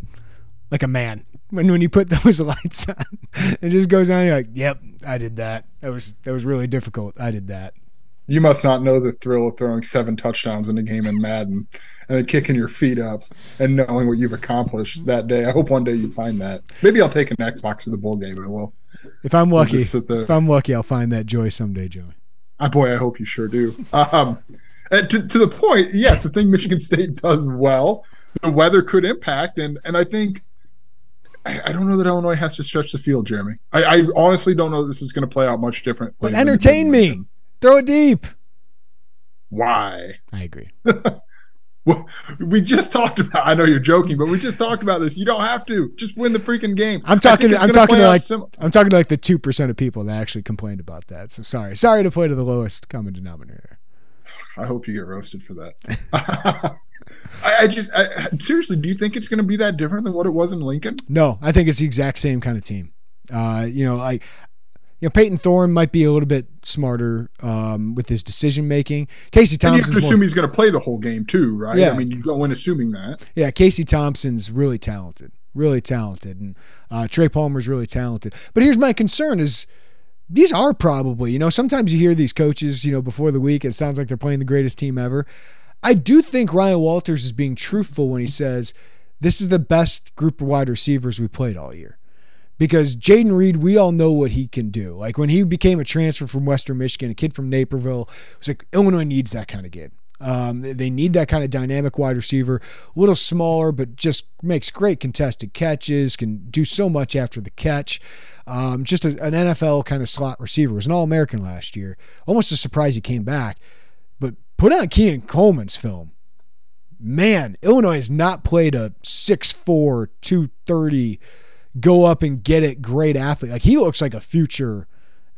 like a man when when you put those lights on. It just goes on. You're like, "Yep, I did that. That was that was really difficult. I did that." You must not know the thrill of throwing seven touchdowns in a game in Madden and then kicking your feet up and knowing what you've accomplished that day. I hope one day you find that. Maybe I'll take an Xbox to the bowl game and will. If I'm lucky, if I'm lucky, I'll find that joy someday, Joey. Ah, boy, I hope you sure do. Um, to, to the point, yes, the thing Michigan State does well, the weather could impact, and and I think I, I, don't know that Illinois has to stretch the field, Jeremy. I, I honestly don't know this is going to play out much different. But entertain me. Throw it deep. Why? I agree. we just talked about. I know you're joking, but we just talked about this. You don't have to just win the freaking game. I'm talking. I'm talking to like. Sim- I'm talking to like the two percent of people that actually complained about that. So sorry. Sorry to play to the lowest common denominator. I hope you get roasted for that. I, I just I, seriously, do you think it's going to be that different than what it was in Lincoln? No, I think it's the exact same kind of team. Uh, you know, like you know, Payton Thorne might be a little bit smarter um, with his decision making. Casey Thompson. You assume more, he's going to play the whole game too, right? Yeah. I mean, you go in assuming that. Yeah, Casey Thompson's really talented, really talented, and uh, Trey Palmer's really talented. But here's my concern: is these are probably, you know, sometimes you hear these coaches, you know, before the week, it sounds like they're playing the greatest team ever. I do think Ryan Walters is being truthful when he says this is the best group of wide receivers we played all year. Because Jayden Reed, we all know what he can do. Like when he became a transfer from Western Michigan, a kid from Naperville, it was like Illinois needs that kind of kid. Um, they need that kind of dynamic wide receiver, a little smaller, but just makes great contested catches, can do so much after the catch. Um, just a, an NFL kind of slot receiver. Was an All American last year. Almost a surprise he came back. But put on Keon Coleman's film. Man, Illinois has not played a 6'4, 230, go up and get it great athlete. Like he looks like a future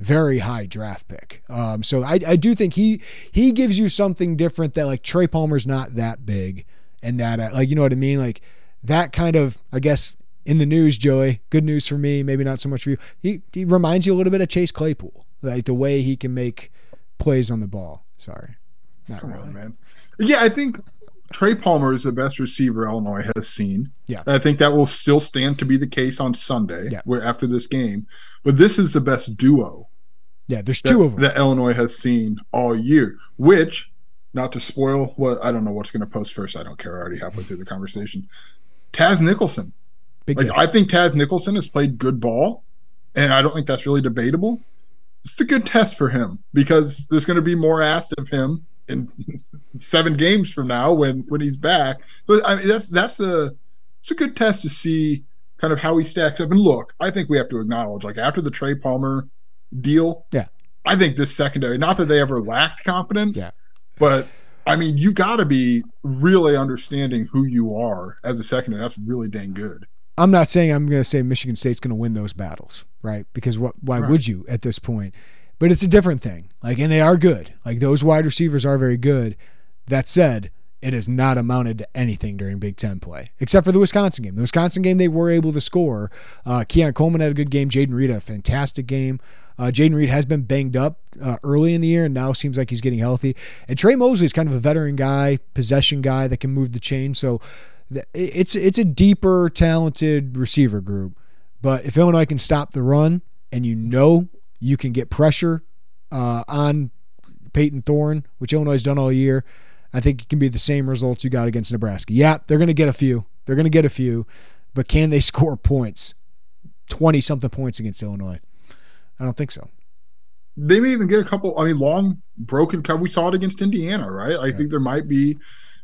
very high draft pick. Um, so I, I do think he he gives you something different that like Trey Palmer's not that big and that uh, like you know what I mean like that kind of I guess in the news Joey good news for me maybe not so much for you he he reminds you a little bit of Chase Claypool like the way he can make plays on the ball. Sorry. Not Come really. on, man. Yeah, I think Trey Palmer is the best receiver Illinois has seen. Yeah. I think that will still stand to be the case on Sunday, yeah. where after this game. But this is the best duo. Yeah, there's two that, of them that Illinois has seen all year. Which, not to spoil what I don't know what's going to post first. I don't care. I already halfway through the conversation. Taz Nicholson. Big like, I think Taz Nicholson has played good ball, and I don't think that's really debatable. It's a good test for him because there's going to be more asked of him in seven games from now when when he's back. But I mean, that's that's a it's a good test to see kind of how he stacks up. And look, I think we have to acknowledge, like after the Trey Palmer deal, yeah, I think this secondary, not that they ever lacked confidence, yeah. but I mean, you got to be really understanding who you are as a secondary. That's really dang good. I'm not saying I'm going to say Michigan State's going to win those battles, right? Because what? Why right. would you at this point? But it's a different thing. Like, and they are good. Like those wide receivers are very good. That said, it has not amounted to anything during Big Ten play, except for the Wisconsin game. The Wisconsin game, they were able to score. Uh, Keon Coleman had a good game. Jayden Reed had a fantastic game. Uh, Jayden Reed has been banged up uh, early in the year and now seems like he's getting healthy. And Tre Mosley is kind of a veteran guy, possession guy that can move the chain. So it's it's a deeper, talented receiver group. But if Illinois can stop the run, and you know you can get pressure uh, on Payton Thorne, which Illinois has done all year. I think it can be the same results you got against Nebraska. Yeah, they're going to get a few. They're going to get a few, but can they score points? 20 something points against Illinois? I don't think so. They may even get a couple. I mean, long broken cover. We saw it against Indiana, right? I yeah. think there might be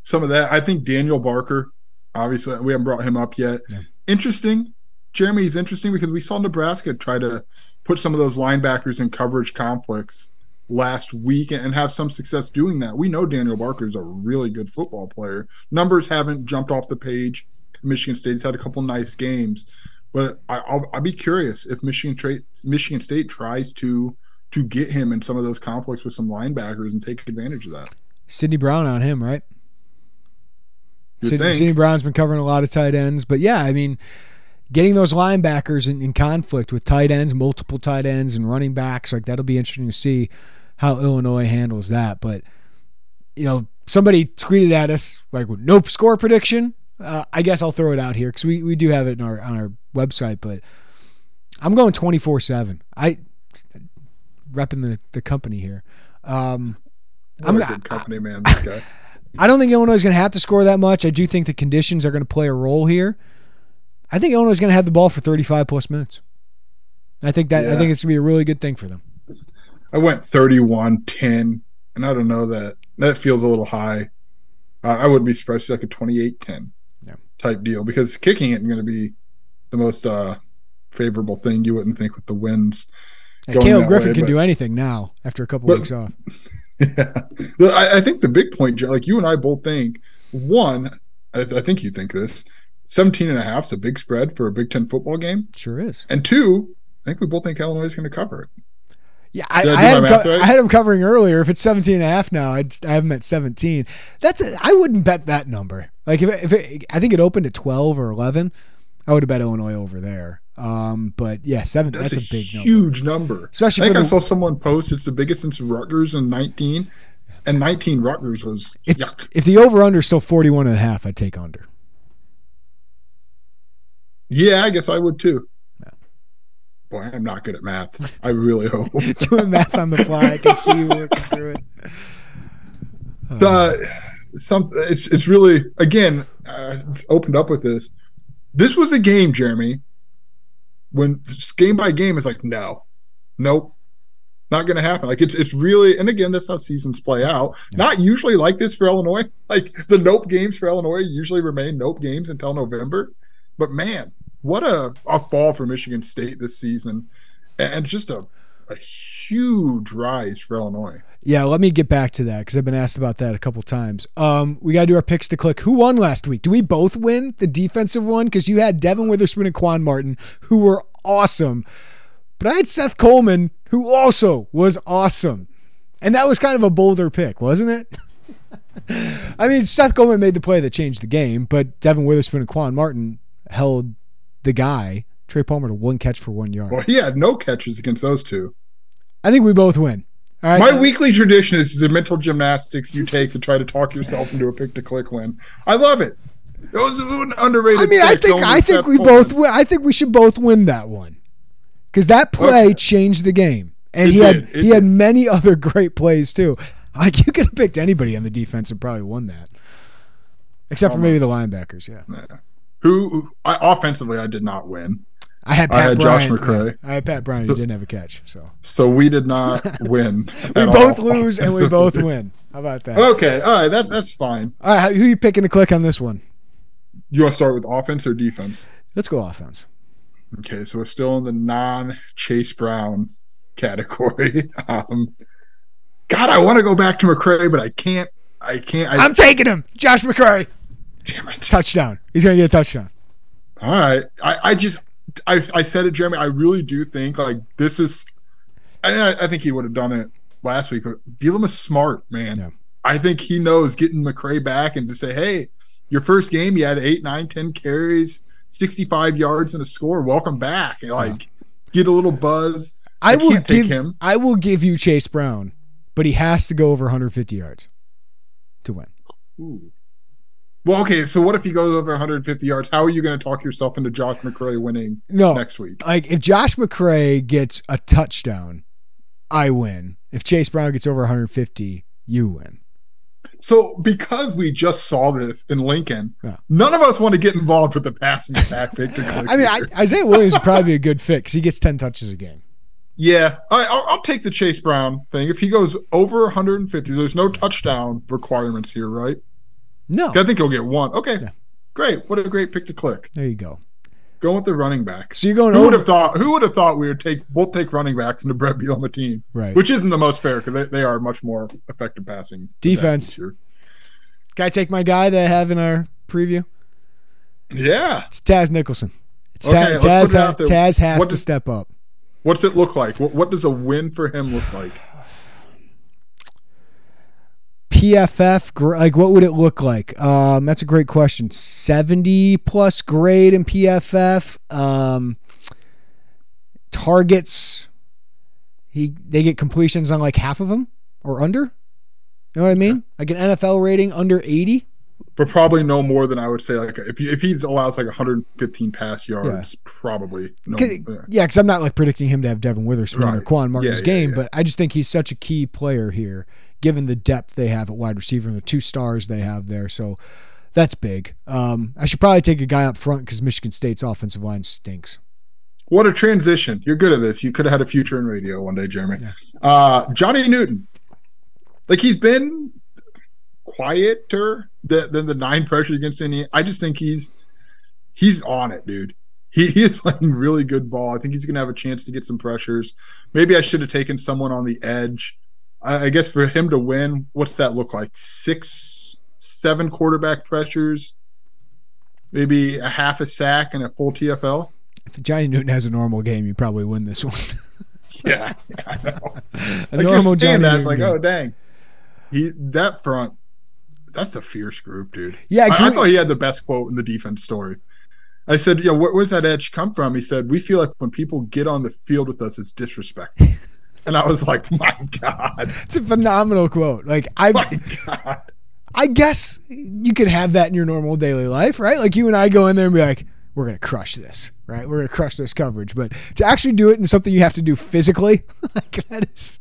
some of that. I think Daniel Barker, obviously, we haven't brought him up yet. Yeah. Interesting Jeremy, is interesting because we saw Nebraska try to put some of those linebackers in coverage conflicts last week and have some success doing that. We know Daniel Barker is a really good football player. Numbers haven't jumped off the page. Michigan State's had a couple nice games, but I, will I'll be curious if Michigan State Michigan State tries to to get him in some of those conflicts with some linebackers and take advantage of that. Sydney Brown on him, right? Sydney, Brown's been covering a lot of tight ends, but yeah, I mean, getting those linebackers in, in conflict with tight ends, multiple tight ends, and running backs, like that'll be interesting to see how Illinois handles that. But you know, somebody tweeted at us like, "Nope, score prediction." Uh, I guess I'll throw it out here because we, we do have it in our on our website, but I'm going 24 seven. I repping the the company here. Um, I'm a good company man. This guy. I don't think Illinois is going to have to score that much. I do think the conditions are going to play a role here. I think Illinois is going to have the ball for 35 plus minutes. I think that yeah. I think it's going to be a really good thing for them. I went 31 10, and I don't know that that feels a little high. Uh, I wouldn't be surprised if like a 28 10 yeah. type deal because kicking it is going to be the most uh, favorable thing you wouldn't think with the winds. Caleb Griffin way, can but, do anything now after a couple but, weeks off. Yeah, I, I, think the big point, like you and I both think, one, I, I, think you think this, 17 and a half is a big spread for a Big Ten football game. Sure is. And two, I think we both think Illinois is going to cover it. Yeah, I, I, I, had co- right? I, had him covering earlier. If it's 17 and a half now, I, just, I have him at 17. That's a, I wouldn't bet that number. Like if, it, if it, I think it opened at 12 or 11, I would have bet Illinois over there. Um, but yeah, seven. That's, that's a, big huge number. number. Especially, I think I saw someone post it's the biggest since Rutgers in 19, and 19 Rutgers was if, yuck. If the over under is still 41 and a half, I'd take under. Yeah, I guess I would too. Boy, I'm not good at math. I really hope. Doing math on the fly, I can see you working through it. The some it's it's really again uh, opened up with this. This was a game, Jeremy. When game by game is like, no, nope, not going to happen. Like it's it's really, and again, that's how seasons play out. Yeah. Not usually like this for Illinois. Like the nope games for Illinois usually remain nope games until November. But man, what a, a fall for Michigan State this season, and just a, a huge rise for Illinois. Yeah, let me get back to that because I've been asked about that a couple times. Um, we got to do our picks to click. Who won last week? Do we both win the defensive one? Because you had Devon Witherspoon and Quan Martin, who were awesome, but I had Seth Coleman, who also was awesome, and that was kind of a bolder pick, wasn't it? I mean, Seth Coleman made the play that changed the game, but Devon Witherspoon and Quan Martin held the guy, Trey Palmer, to one catch for one yard. Well, he had no catches against those two. I think we both win. All right. My uh, weekly tradition is the mental gymnastics you take to try to talk yourself into a pick to click win. I love it. It was an underrated. I mean, I think I think we both. Win. I think we should both win that one because that play okay. changed the game, and it he did. had it he did. had many other great plays too. Like you could have picked anybody on the defense and probably won that, except Almost. for maybe the linebackers. Yeah. yeah who I, offensively I did not win. I had Pat I had Bryant, Josh McCray. Yeah, I had Pat Bryant. He didn't have a catch. So so we did not win. we both lose and we both win. How about that? Okay, all right, that that's fine. All right, who are you picking to click on this one? You want to start with offense or defense? Let's go offense. Okay, so we're still in the non Chase Brown category. Um, God, I want to go back to McCray, but I can't. I can't. I, am taking him, Josh McCray. Damn it. Touchdown. He's going to get a touchdown. All right. I, I just, I, I said it, Jeremy. I really do think like this is, I, I think he would have done it last week, but Bielema is smart, man. Yeah. I think he knows getting McCray back and to say, hey, your first game, you had eight, nine, ten carries, 65 yards and a score. Welcome back. like, yeah. get a little buzz. I, I will give him. I will give you Chase Brown, but he has to go over 150 yards to win. Ooh. Well, okay. So what if he goes over 150 yards? How are you going to talk yourself into Josh McCray winning no, next week? Like if Josh McCray gets a touchdown, I win. If Chase Brown gets over 150, you win. So because we just saw this in Lincoln, yeah. none of us want to get involved with the passing back pick. I mean, I, Isaiah Williams would probably be a good fit because he gets 10 touches a game. Yeah, I, will take the Chase Brown thing. If he goes over 150, there's no touchdown requirements here, right? No. I think he'll get one. Okay. Yeah. Great. What a great pick to click. There you go. Going with the running backs. So you're going Who would have thought? Who would have thought we would take both take running backs in the Bret Bielema team? Right. Which isn't the most fair because they, they are much more effective passing Defense. Can I take my guy that I have in our preview? Yeah. It's Taz Nicholson. It's Okay, Ta- let's put Taz, it ha- out there. Taz has What to does- step up. What's it look like? What, what does a win for him look like? PFF, like what would it look like? Um, that's a great question. 70 plus grade in PFF. Um, targets, he they get completions on like half of them or under. You know what I mean? Like an NFL rating under 80. But probably no more than I would say. Like if he, if he allows like 115 pass yards, probably no. 'Cause- yeah. Yeah, because I'm not like predicting him to have Devon Witherspoon or Quan Martin's Yeah, yeah, game, yeah. but I just think he's such a key player here, given the depth they have at wide receiver and the two stars they have there. So that's big. Um, I should probably take a guy up front because Michigan State's offensive line stinks. What a transition! You're good at this. You could have had a future in radio one day, Jeremy. Uh, Johnny Newton, like he's been quieter than, than the nine pressures against Indiana. I just think he's he's on it, dude. He, he is playing really good ball. I think he's going to have a chance to get some pressures. Maybe I should have taken someone on the edge. I, guess for him to win, what's that look like? Six, seven quarterback pressures, maybe a half a sack and a full TFL. If Johnny Newton has a normal game, you probably win this one. Yeah, yeah I know. a like normal Johnny Newton like, game. oh dang, he that front. That's a fierce group, dude. Yeah, I, I thought he had the best quote in the defense story. I said, "Yeah, where, where's that edge come from?" He said, "We feel like when people get on the field with us, it's disrespectful." and I was like, "My God, It's a phenomenal quote. Like I, my God." I guess you could have that in your normal daily life, right? Like you and I go in there and be like, we're going to crush this, right? We're going to crush this coverage. But to actually do it in something you have to do physically, like that is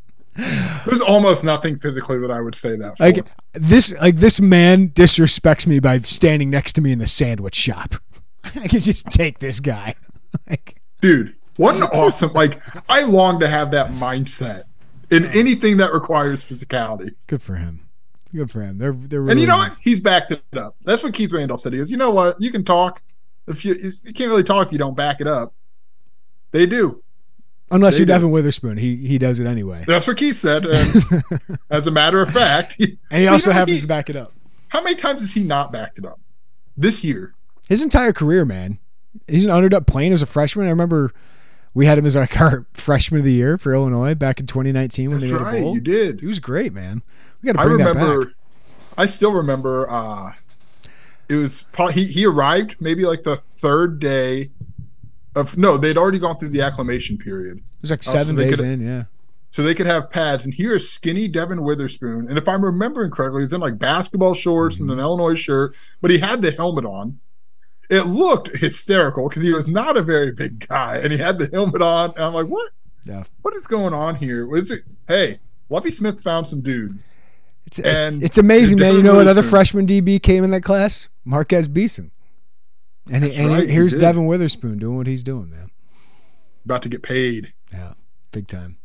There's almost nothing physically that I would say that. For. like this, like this man disrespects me by standing next to me in the sandwich shop. I could just take this guy. like, dude, what an awesome! Like, I long to have that mindset in anything that requires physicality. good for him. Good for him. They're they're really And you know what? He's backed it up. That's what Keith Randolph said. He goes, you know what? You can talk. If you you can't really talk, if you don't back it up. They do. Unless They you're do. Devon Witherspoon, he he does it anyway, That's what Keith said. And as a matter of fact, he, and he you also know, happens he- to back it up. How many times has he not backed it up this year? his entire career, man. He's an underdog playing as a freshman. I remember we had him as like our freshman of the year for Illinois back in 2019 when That's they made right. a bowl. You did. He was great, man. We got to I bring that back. I still remember. uh It was probably he, he arrived maybe like the third day of no. They'd already gone through the acclimation period. It was like so seven they days could- in. Yeah, so they could have pads. And here's skinny Devon Witherspoon. And if I'm remembering correctly, he's in like basketball shorts and an Illinois shirt, but he had the helmet on. It looked hysterical because he was not a very big guy, and he had the helmet on. And I'm like, what? yeah. What is going on here? Was it? Hey, Lovie Smith found some dudes. It's And it's, amazing, man. You know what other freshman DB came in that class? Marquez Beason. And, he, and right, he here's did. Devon Witherspoon doing what he's doing, man. About to get paid. Yeah, big time.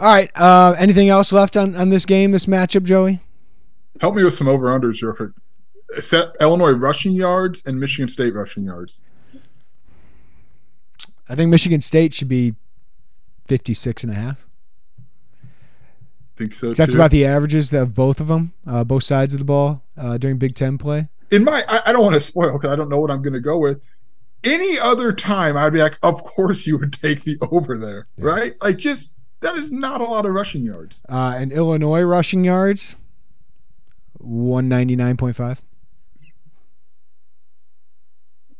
All right. Uh, anything else left on, on this game, this matchup, Joey? Help me with some over unders real quick. Set Illinois rushing yards and Michigan State rushing yards. I think Michigan State should be 56 and a half. Think so. That's too. about the averages of both of them, uh, both sides of the ball uh, during Big Ten play. in my I, I don't want to spoil because I don't know what I'm going to go with. Any other time, I'd be like, of course you would take the over there, right? Like, just that is not a lot of rushing yards. Uh, and Illinois rushing yards, 199.5.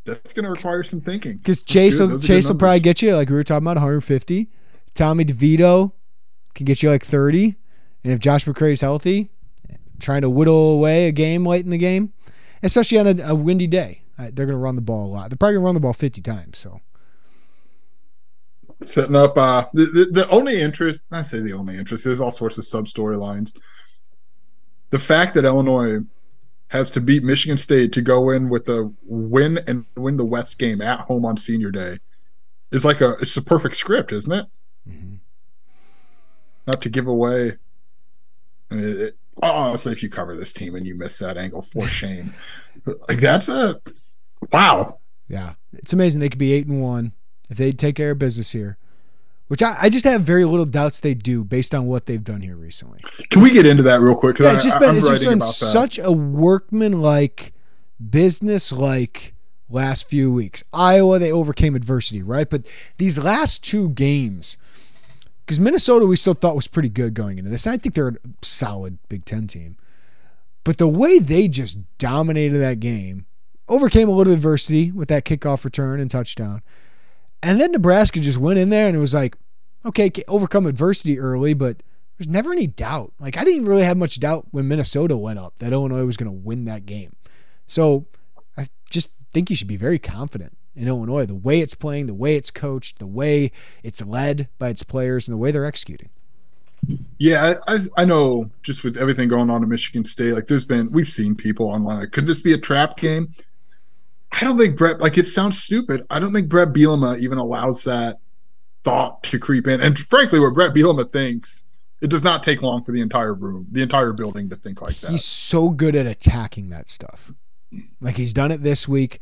That's going to require some thinking. Because Chase will, Those are good Chase will probably get you, like we were talking about, 150. Tommy DeVito can get you like 30. And if Josh McCray's healthy, trying to whittle away a game late in the game, especially on a, a windy day, uh, they're going to run the ball a lot. They're probably going to run the ball 50 times. So setting up uh the, the, the only interest i say the only interest there's all sorts of sub storylines the fact that illinois has to beat michigan state to go in with a win and win the west game at home on senior day. It's like a it's a perfect script isn't it? Mm-hmm. Not to give away. I mean, it, honestly if you cover this team and you miss that angle for shame. Like that's a wow. Yeah, it's amazing they could be eight and one. If they take care of business here, which I, I just have very little doubts they do based on what they've done here recently. Can we get into that real quick? Yeah, it's just been, it's just been such a workman-like, business-like last few weeks. Iowa, they overcame adversity, right? But these last two games, because Minnesota we still thought was pretty good going into this. I think they're a solid Big Ten team. But the way they just dominated that game, overcame a little adversity with that kickoff return and touchdown. And then Nebraska just went in there and it was like, okay, overcome adversity early, but there's never any doubt. Like I didn't really have much doubt when Minnesota went up that Illinois was going to win that game. So I just think you should be very confident in Illinois, the way it's playing, the way it's coached, the way it's led by its players, and the way they're executing. Yeah, I, I know just with everything going on in Michigan State, like there's been, we've seen people online, like, could this be a trap game? I don't think Bret, like, it sounds stupid. I don't think Bret Bielema even allows that thought to creep in. And frankly, what Bret Bielema thinks, it does not take long for the entire room, the entire building to think like that. He's so good at attacking that stuff. Like he's done it this week.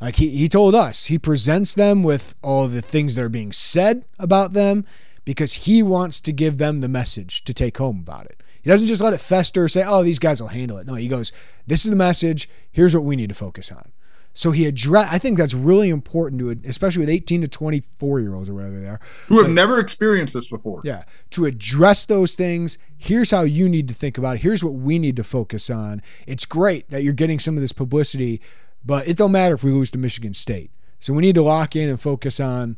Like he, he told us, he presents them with all the things that are being said about them because he wants to give them the message to take home about it. He doesn't just let it fester, say, oh, these guys will handle it. No, he goes, this is the message. Here's what we need to focus on. So he address. I think that's really important to especially with 18 to 24 year olds or whatever they are, who have never experienced this before. Yeah, to address those things. Here's how you need to think about it. Here's what we need to focus on. It's great that you're getting some of this publicity, but it don't matter if we lose to Michigan State. So we need to lock in and focus on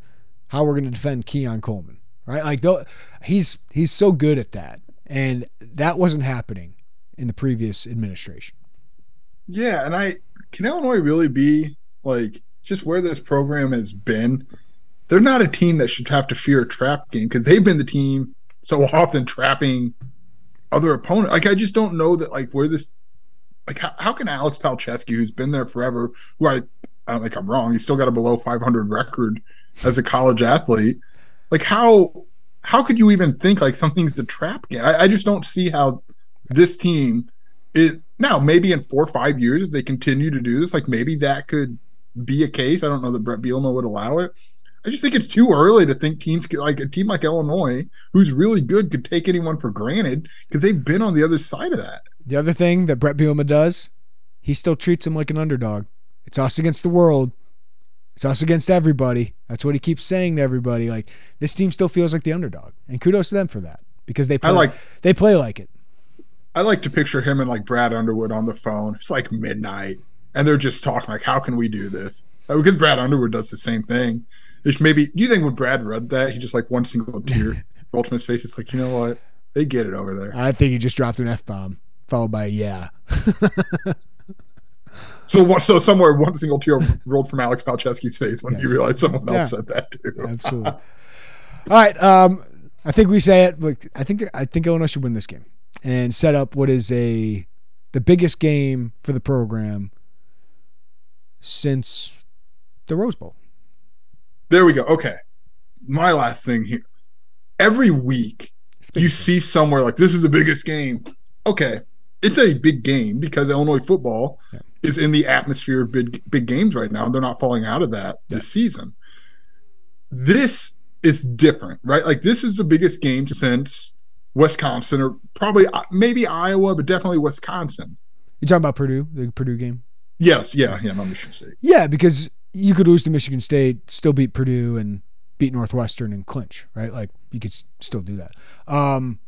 how we're going to defend Keon Coleman, right? Like though, he's he's so good at that, and that wasn't happening in the previous administration. Yeah, and I can Illinois really be like just where this program has been? They're not a team that should have to fear a trap game because they've been the team so often trapping other opponents. Like I just don't know that like where this like how, how can Alex Palczewski, who's been there forever, who I I don't think I'm wrong, he's still got a below 500 record as a college athlete. Like how how could you even think like something's a trap game? I, I just don't see how this team it now, maybe in four or five years, they continue to do this. Like maybe that could be a case. I don't know that Bret Bielema would allow it. I just think it's too early to think teams could, like a team like Illinois, who's really good, could take anyone for granted because they've been on the other side of that. The other thing that Bret Bielema does, he still treats them like an underdog. It's us against the world. It's us against everybody. That's what he keeps saying to everybody. Like this team still feels like the underdog, and kudos to them for that because they play, I like they play like it. I like to picture him and like Brad Underwood on the phone. It's like midnight, and they're just talking like, "How can we do this?" Like, because Brad Underwood does the same thing. It's maybe. Do you think when Brad read that, he just like one single tear his face? It's like, you know what? They get it over there. I think he just dropped an f bomb followed by yeah. so so somewhere one single tear rolled from Alex Palczewski's face when yes. you realized someone else yeah. said that too. Absolutely. All right. Um, I think we say it, but I think I think Illinois should win this game and set up what is a the biggest game for the program since the Rose Bowl. There we go. Okay. My last thing here. Every week you see somewhere like this is the biggest game. Okay. It's a big game because Illinois football yeah. is in the atmosphere of big big games right now. They're not falling out of that yeah. this season. This is different, right? Like this is the biggest game since Wisconsin or probably uh, maybe Iowa, but definitely Wisconsin. You talking about Purdue, the Purdue game? Yes, yeah, yeah, not Michigan State. Yeah, because you could lose to Michigan State, still beat Purdue, and beat Northwestern and clinch, right? Like you could still do that. Um,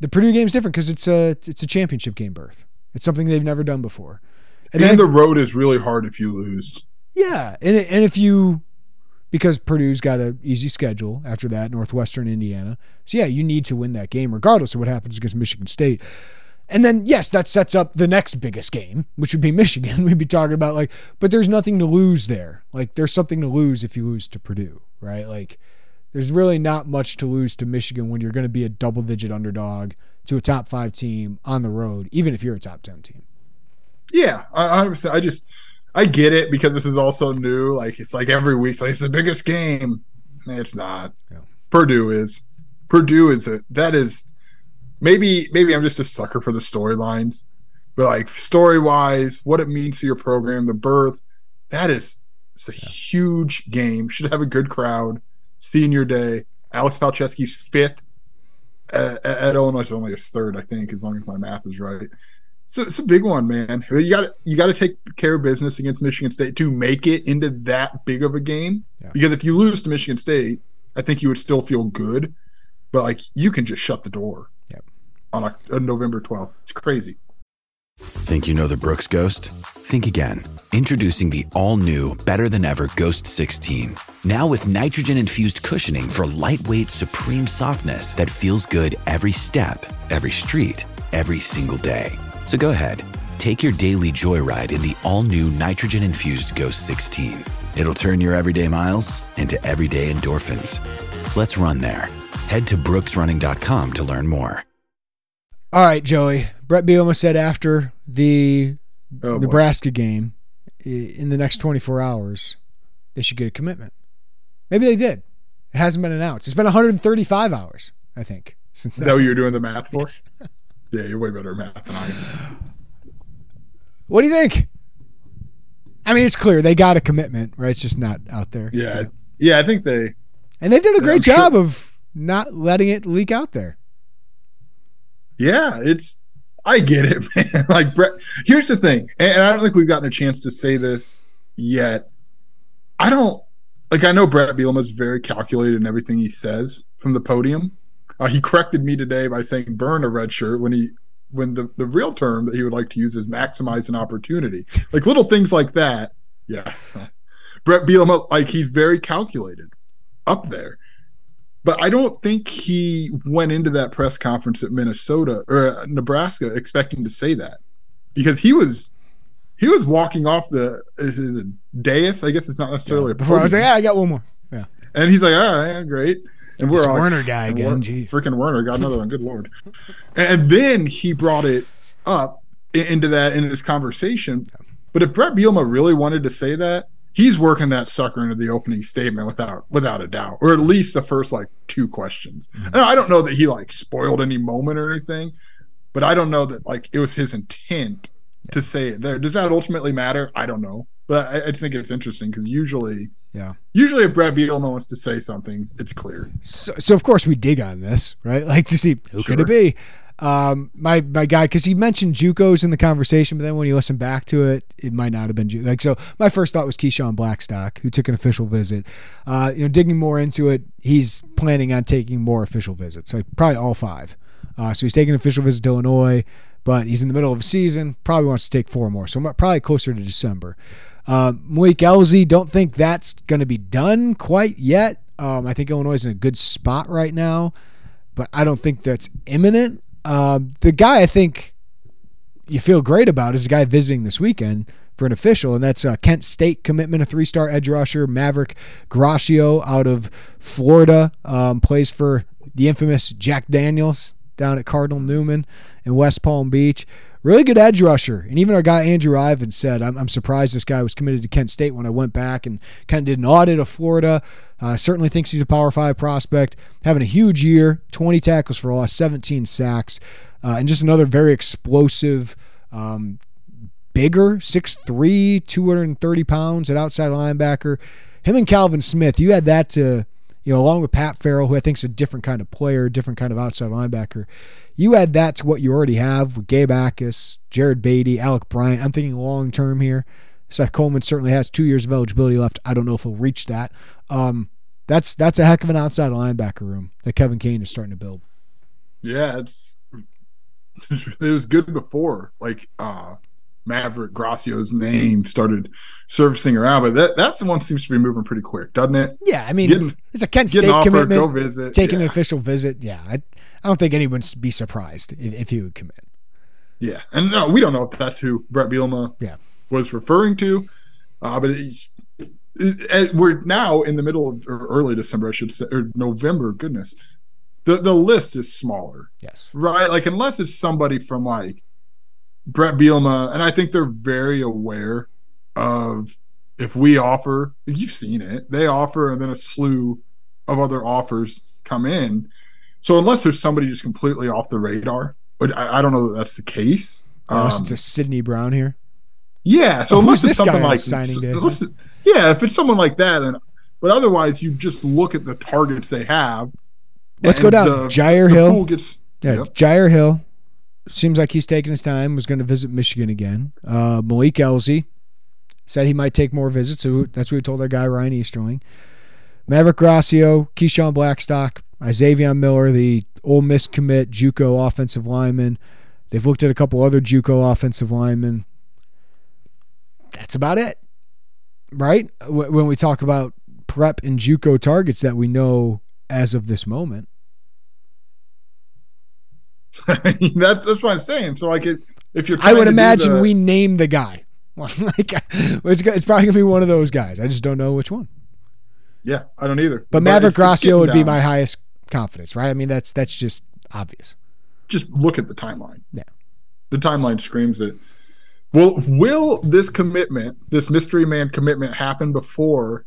the Purdue game's different because it's a it's a championship game berth. It's something they've never done before. And, and then, the road is really hard if you lose. Yeah, and and if you because Purdue's got an easy schedule after that, Northwestern, Indiana. So yeah, you need to win that game regardless of what happens against Michigan State. And then yes, that sets up the next biggest game, which would be Michigan. We'd be talking about like, but there's nothing to lose there. Like there's something to lose if you lose to Purdue, right? Like there's really not much to lose to Michigan when you're going to be a double digit underdog to a top five team on the road, even if you're a top 10 team. Yeah, I, I just I get it because this is also new. Like it's like every week, it's, like, it's the biggest game. It's not. Yeah. Purdue is. Purdue is a that is maybe maybe I'm just a sucker for the storylines, but like story wise, what it means to your program, the birth, that is it's a yeah. huge game. Should have a good crowd. Senior day. Alex Palczewski's fifth at, at Illinois is only his third, I think, as long as my math is right. So it's a big one, man. You got you got to take care of business against Michigan State to make it into that big of a game. Yeah. Because if you lose to Michigan State, I think you would still feel good, but like you can just shut the door yep. on, a, on uh, November 12th. It's crazy. Think you know the Brooks Ghost? Think again. Introducing the all new, better than ever Ghost 16. Now with nitrogen infused cushioning for lightweight, supreme softness that feels good every step, every street, every single day. So go ahead, take your daily joyride in the all new nitrogen infused Ghost 16. It'll turn your everyday miles into everyday endorphins. Let's run there. Head to brooksrunning.com to learn more. All right, Joey. Bret Bielema said after the oh, Nebraska game in the next 24 hours, they should get a commitment. Maybe they did. It hasn't been announced. It's been 135 hours, I think, since that. Is that what you're doing the math for? Yes. yeah, you're way better at math than I am. What do you think? I mean, it's clear they got a commitment, right? It's just not out there. Yeah, yeah. I think they and they did a great job sure. of not letting it leak out there. Yeah, it's. I get it, man. Like Bret. Here's the thing, and I don't think we've gotten a chance to say this yet. I don't like. I know Bret Bielema is very calculated in everything he says from the podium. Uh, he corrected me today by saying "burn a red shirt" when he when the, the real term that he would like to use is maximize an opportunity. Like little things like that. Yeah. Bret Bielema, like he's very calculated up there. But I don't think he went into that press conference at Minnesota or Nebraska expecting to say that because he was he was walking off the uh, dais. I guess it's not necessarily yeah. Before I was like, yeah, I got one more. Yeah. And he's like, all right, great. And we're all Werner guy again. Gee. Freaking Werner got another one. Good lord. And then he brought it up into that in this conversation. But if Bret Bielema really wanted to say that, he's working that sucker into the opening statement without without a doubt, or at least the first like two questions. Mm-hmm. I don't know that he like spoiled any moment or anything, but I don't know that like it was his intent yeah. to say it there. Does that ultimately matter? I don't know, but I, I just think it's interesting because usually yeah. Usually, if Bret Bielema wants to say something, it's clear. So, so of course, we dig on this, right? Like to see who sure. could it be. Um, my my guy, because he mentioned JUCOs in the conversation, but then when you listen back to it, it might not have been JUCO. Like so, my first thought was Keyshawn Blackstock, who took an official visit. Uh, you know, digging more into it, he's planning on taking more official visits, like probably all five. Uh, so he's taking an official visit to Illinois, but he's in the middle of a season. Probably wants to take four more, so probably closer to December. Uh, Malik Elzy, don't think that's going to be done quite yet. Um, I think Illinois is in a good spot right now, but I don't think that's imminent. Um, the guy I think you feel great about is the guy visiting this weekend for an official, and that's uh, Kent State commitment, a three star edge rusher, Maverick Gracio out of Florida, um, plays for the infamous Jack Daniels down at Cardinal Newman in West Palm Beach. Really good edge rusher. And even our guy Andrew Ivan said, I'm, I'm surprised this guy was committed to Kent State when I went back and kind of did an audit of Florida. Uh, certainly thinks he's a Power 5 prospect. Having a huge year 20 tackles for loss, 17 sacks, uh, and just another very explosive, um, bigger, 6'3, 230 pounds at outside linebacker. Him and Calvin Smith, you had that to, you know, along with Pat Farrell, who I think is a different kind of player, different kind of outside linebacker. You add that to what you already have with Gabe Jacas, Jared Beatty, Alec Bryant. I'm thinking long term here. Seth Coleman certainly has two years of eligibility left. I don't know if he'll reach that. Um, that's that's a heck of an outside linebacker room that Kevin Kane is starting to build. Yeah, it's it was good before. Like uh, Maverick Gracio's name started surfacing around, but that that's the one seems to be moving pretty quick, doesn't it? Yeah, I mean, getting, it's a Kent State commitment. Visit, taking yeah. an official visit. Yeah, I, I don't think anyone would be surprised if, if he would commit. Yeah, and no, we don't know if that's who Bret Bielema yeah. was referring to, uh, but it, it, we're now in the middle of or early December, I should say, or November. Goodness, the the list is smaller. Yes, right. Like unless it's somebody from like Bret Bielema, and I think they're very aware of if we offer. You've seen it. They offer, and then a slew of other offers come in. So unless there's somebody just completely off the radar, but I, I don't know that that's the case. Unless um, it's a Sydney Brown here. Yeah, so Oh, unless it's something like signing day? unless it- yeah, if it's someone like that, and but otherwise you just look at the targets they have. Let's go down. the- Jair the Hill. gets Yeah, Yep. Jair Hill seems like he's taking his time. Was going to visit Michigan again. Uh, Malik Elzy said he might take more visits. So that's what we told our guy Ryan Easterling. Maverick Gracio, Keyshawn Blackstock, Isaiah Miller, the Ole Miss commit, JUCO offensive lineman. They've looked at a couple other JUCO offensive linemen. That's about it, right? When we talk about prep and JUCO targets that we know as of this moment. I mean, that's that's what I'm saying. So like, it, if you're, I would imagine the- we name the guy. like, it's, it's probably gonna be one of those guys. I just don't know which one. yeah, I don't either. But Maverick it's- it's Gracio would getting be my highest confidence, right? I mean, that's that's just obvious. Just look at the timeline. Yeah. the timeline screams it. Will will this commitment, this mystery man commitment, happen before?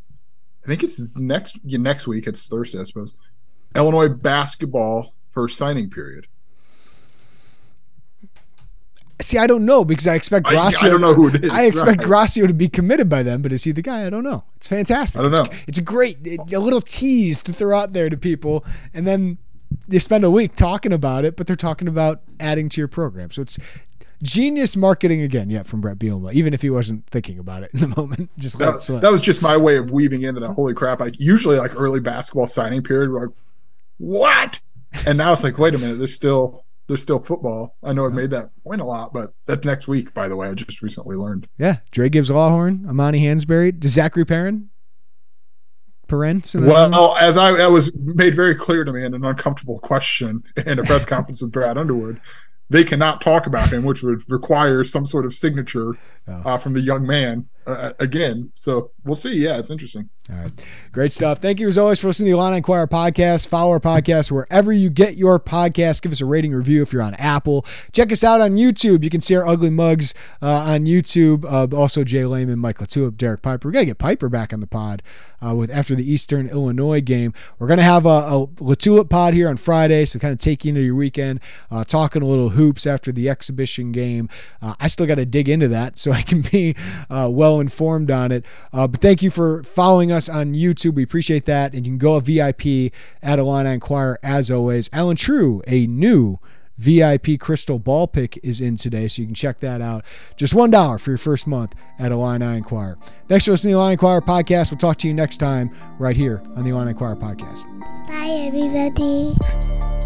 I think it's next yeah, next week. It's Thursday, I suppose. Illinois basketball first signing period. See, I don't know because I expect I- I don't know who it is, I expect right. Gracio to be committed by them, but is he the guy? I don't know. It's fantastic. I don't know. It's, a great, a little tease to throw out there to people, and then they spend a week talking about it, but they're talking about adding to your program. So it's genius marketing again, yeah, from Bret Bielema, even if he wasn't thinking about it in the moment. Just That, that was just my way of weaving into that. Holy crap! Like usually, like early basketball signing period, we're like, what? And now it's like, wait a minute, there's still there's still football. I know I made that point a lot, but that's next week. By the way, I just recently learned. Yeah, Dra Gibbs Lawhorn, Amani Hansberry, does Zachary Perrin, Perrin. Well, as I, I was made very clear to me in an uncomfortable question in a press conference with Brad Underwood, they cannot talk about him, which would require some sort of signature Oh. uh, from the young man uh, again. So we'll see. Yeah, it's interesting. All right. Great stuff. Thank you as always for listening to the Illini Inquirer podcast. Follow our podcast wherever you get your podcast. Give us a rating review if you're on Apple. Check us out on YouTube. You can see our ugly mugs uh, on YouTube. Uh, also, Jay Lehman, Mike Latulip, Derek Piper. We got to get Piper back on the pod uh, with after the Eastern Illinois game. We're going to have a, a Latulip pod here on Friday, so kind of take you into your weekend, uh, talking a little hoops after the exhibition game. Uh, I still got to dig into that so I can be uh, well informed on it. Uh, but thank you for following us on YouTube. We appreciate that. And you can go a VIP at Illini Inquirer as always. Alan True, a new VIP crystal ball pick is in today, so you can check that out. Just $1 for your first month at Illini Inquirer. Thanks for listening to the Illini Inquirer podcast. We'll talk to you next time right here on the Illini Inquirer podcast. Bye, everybody.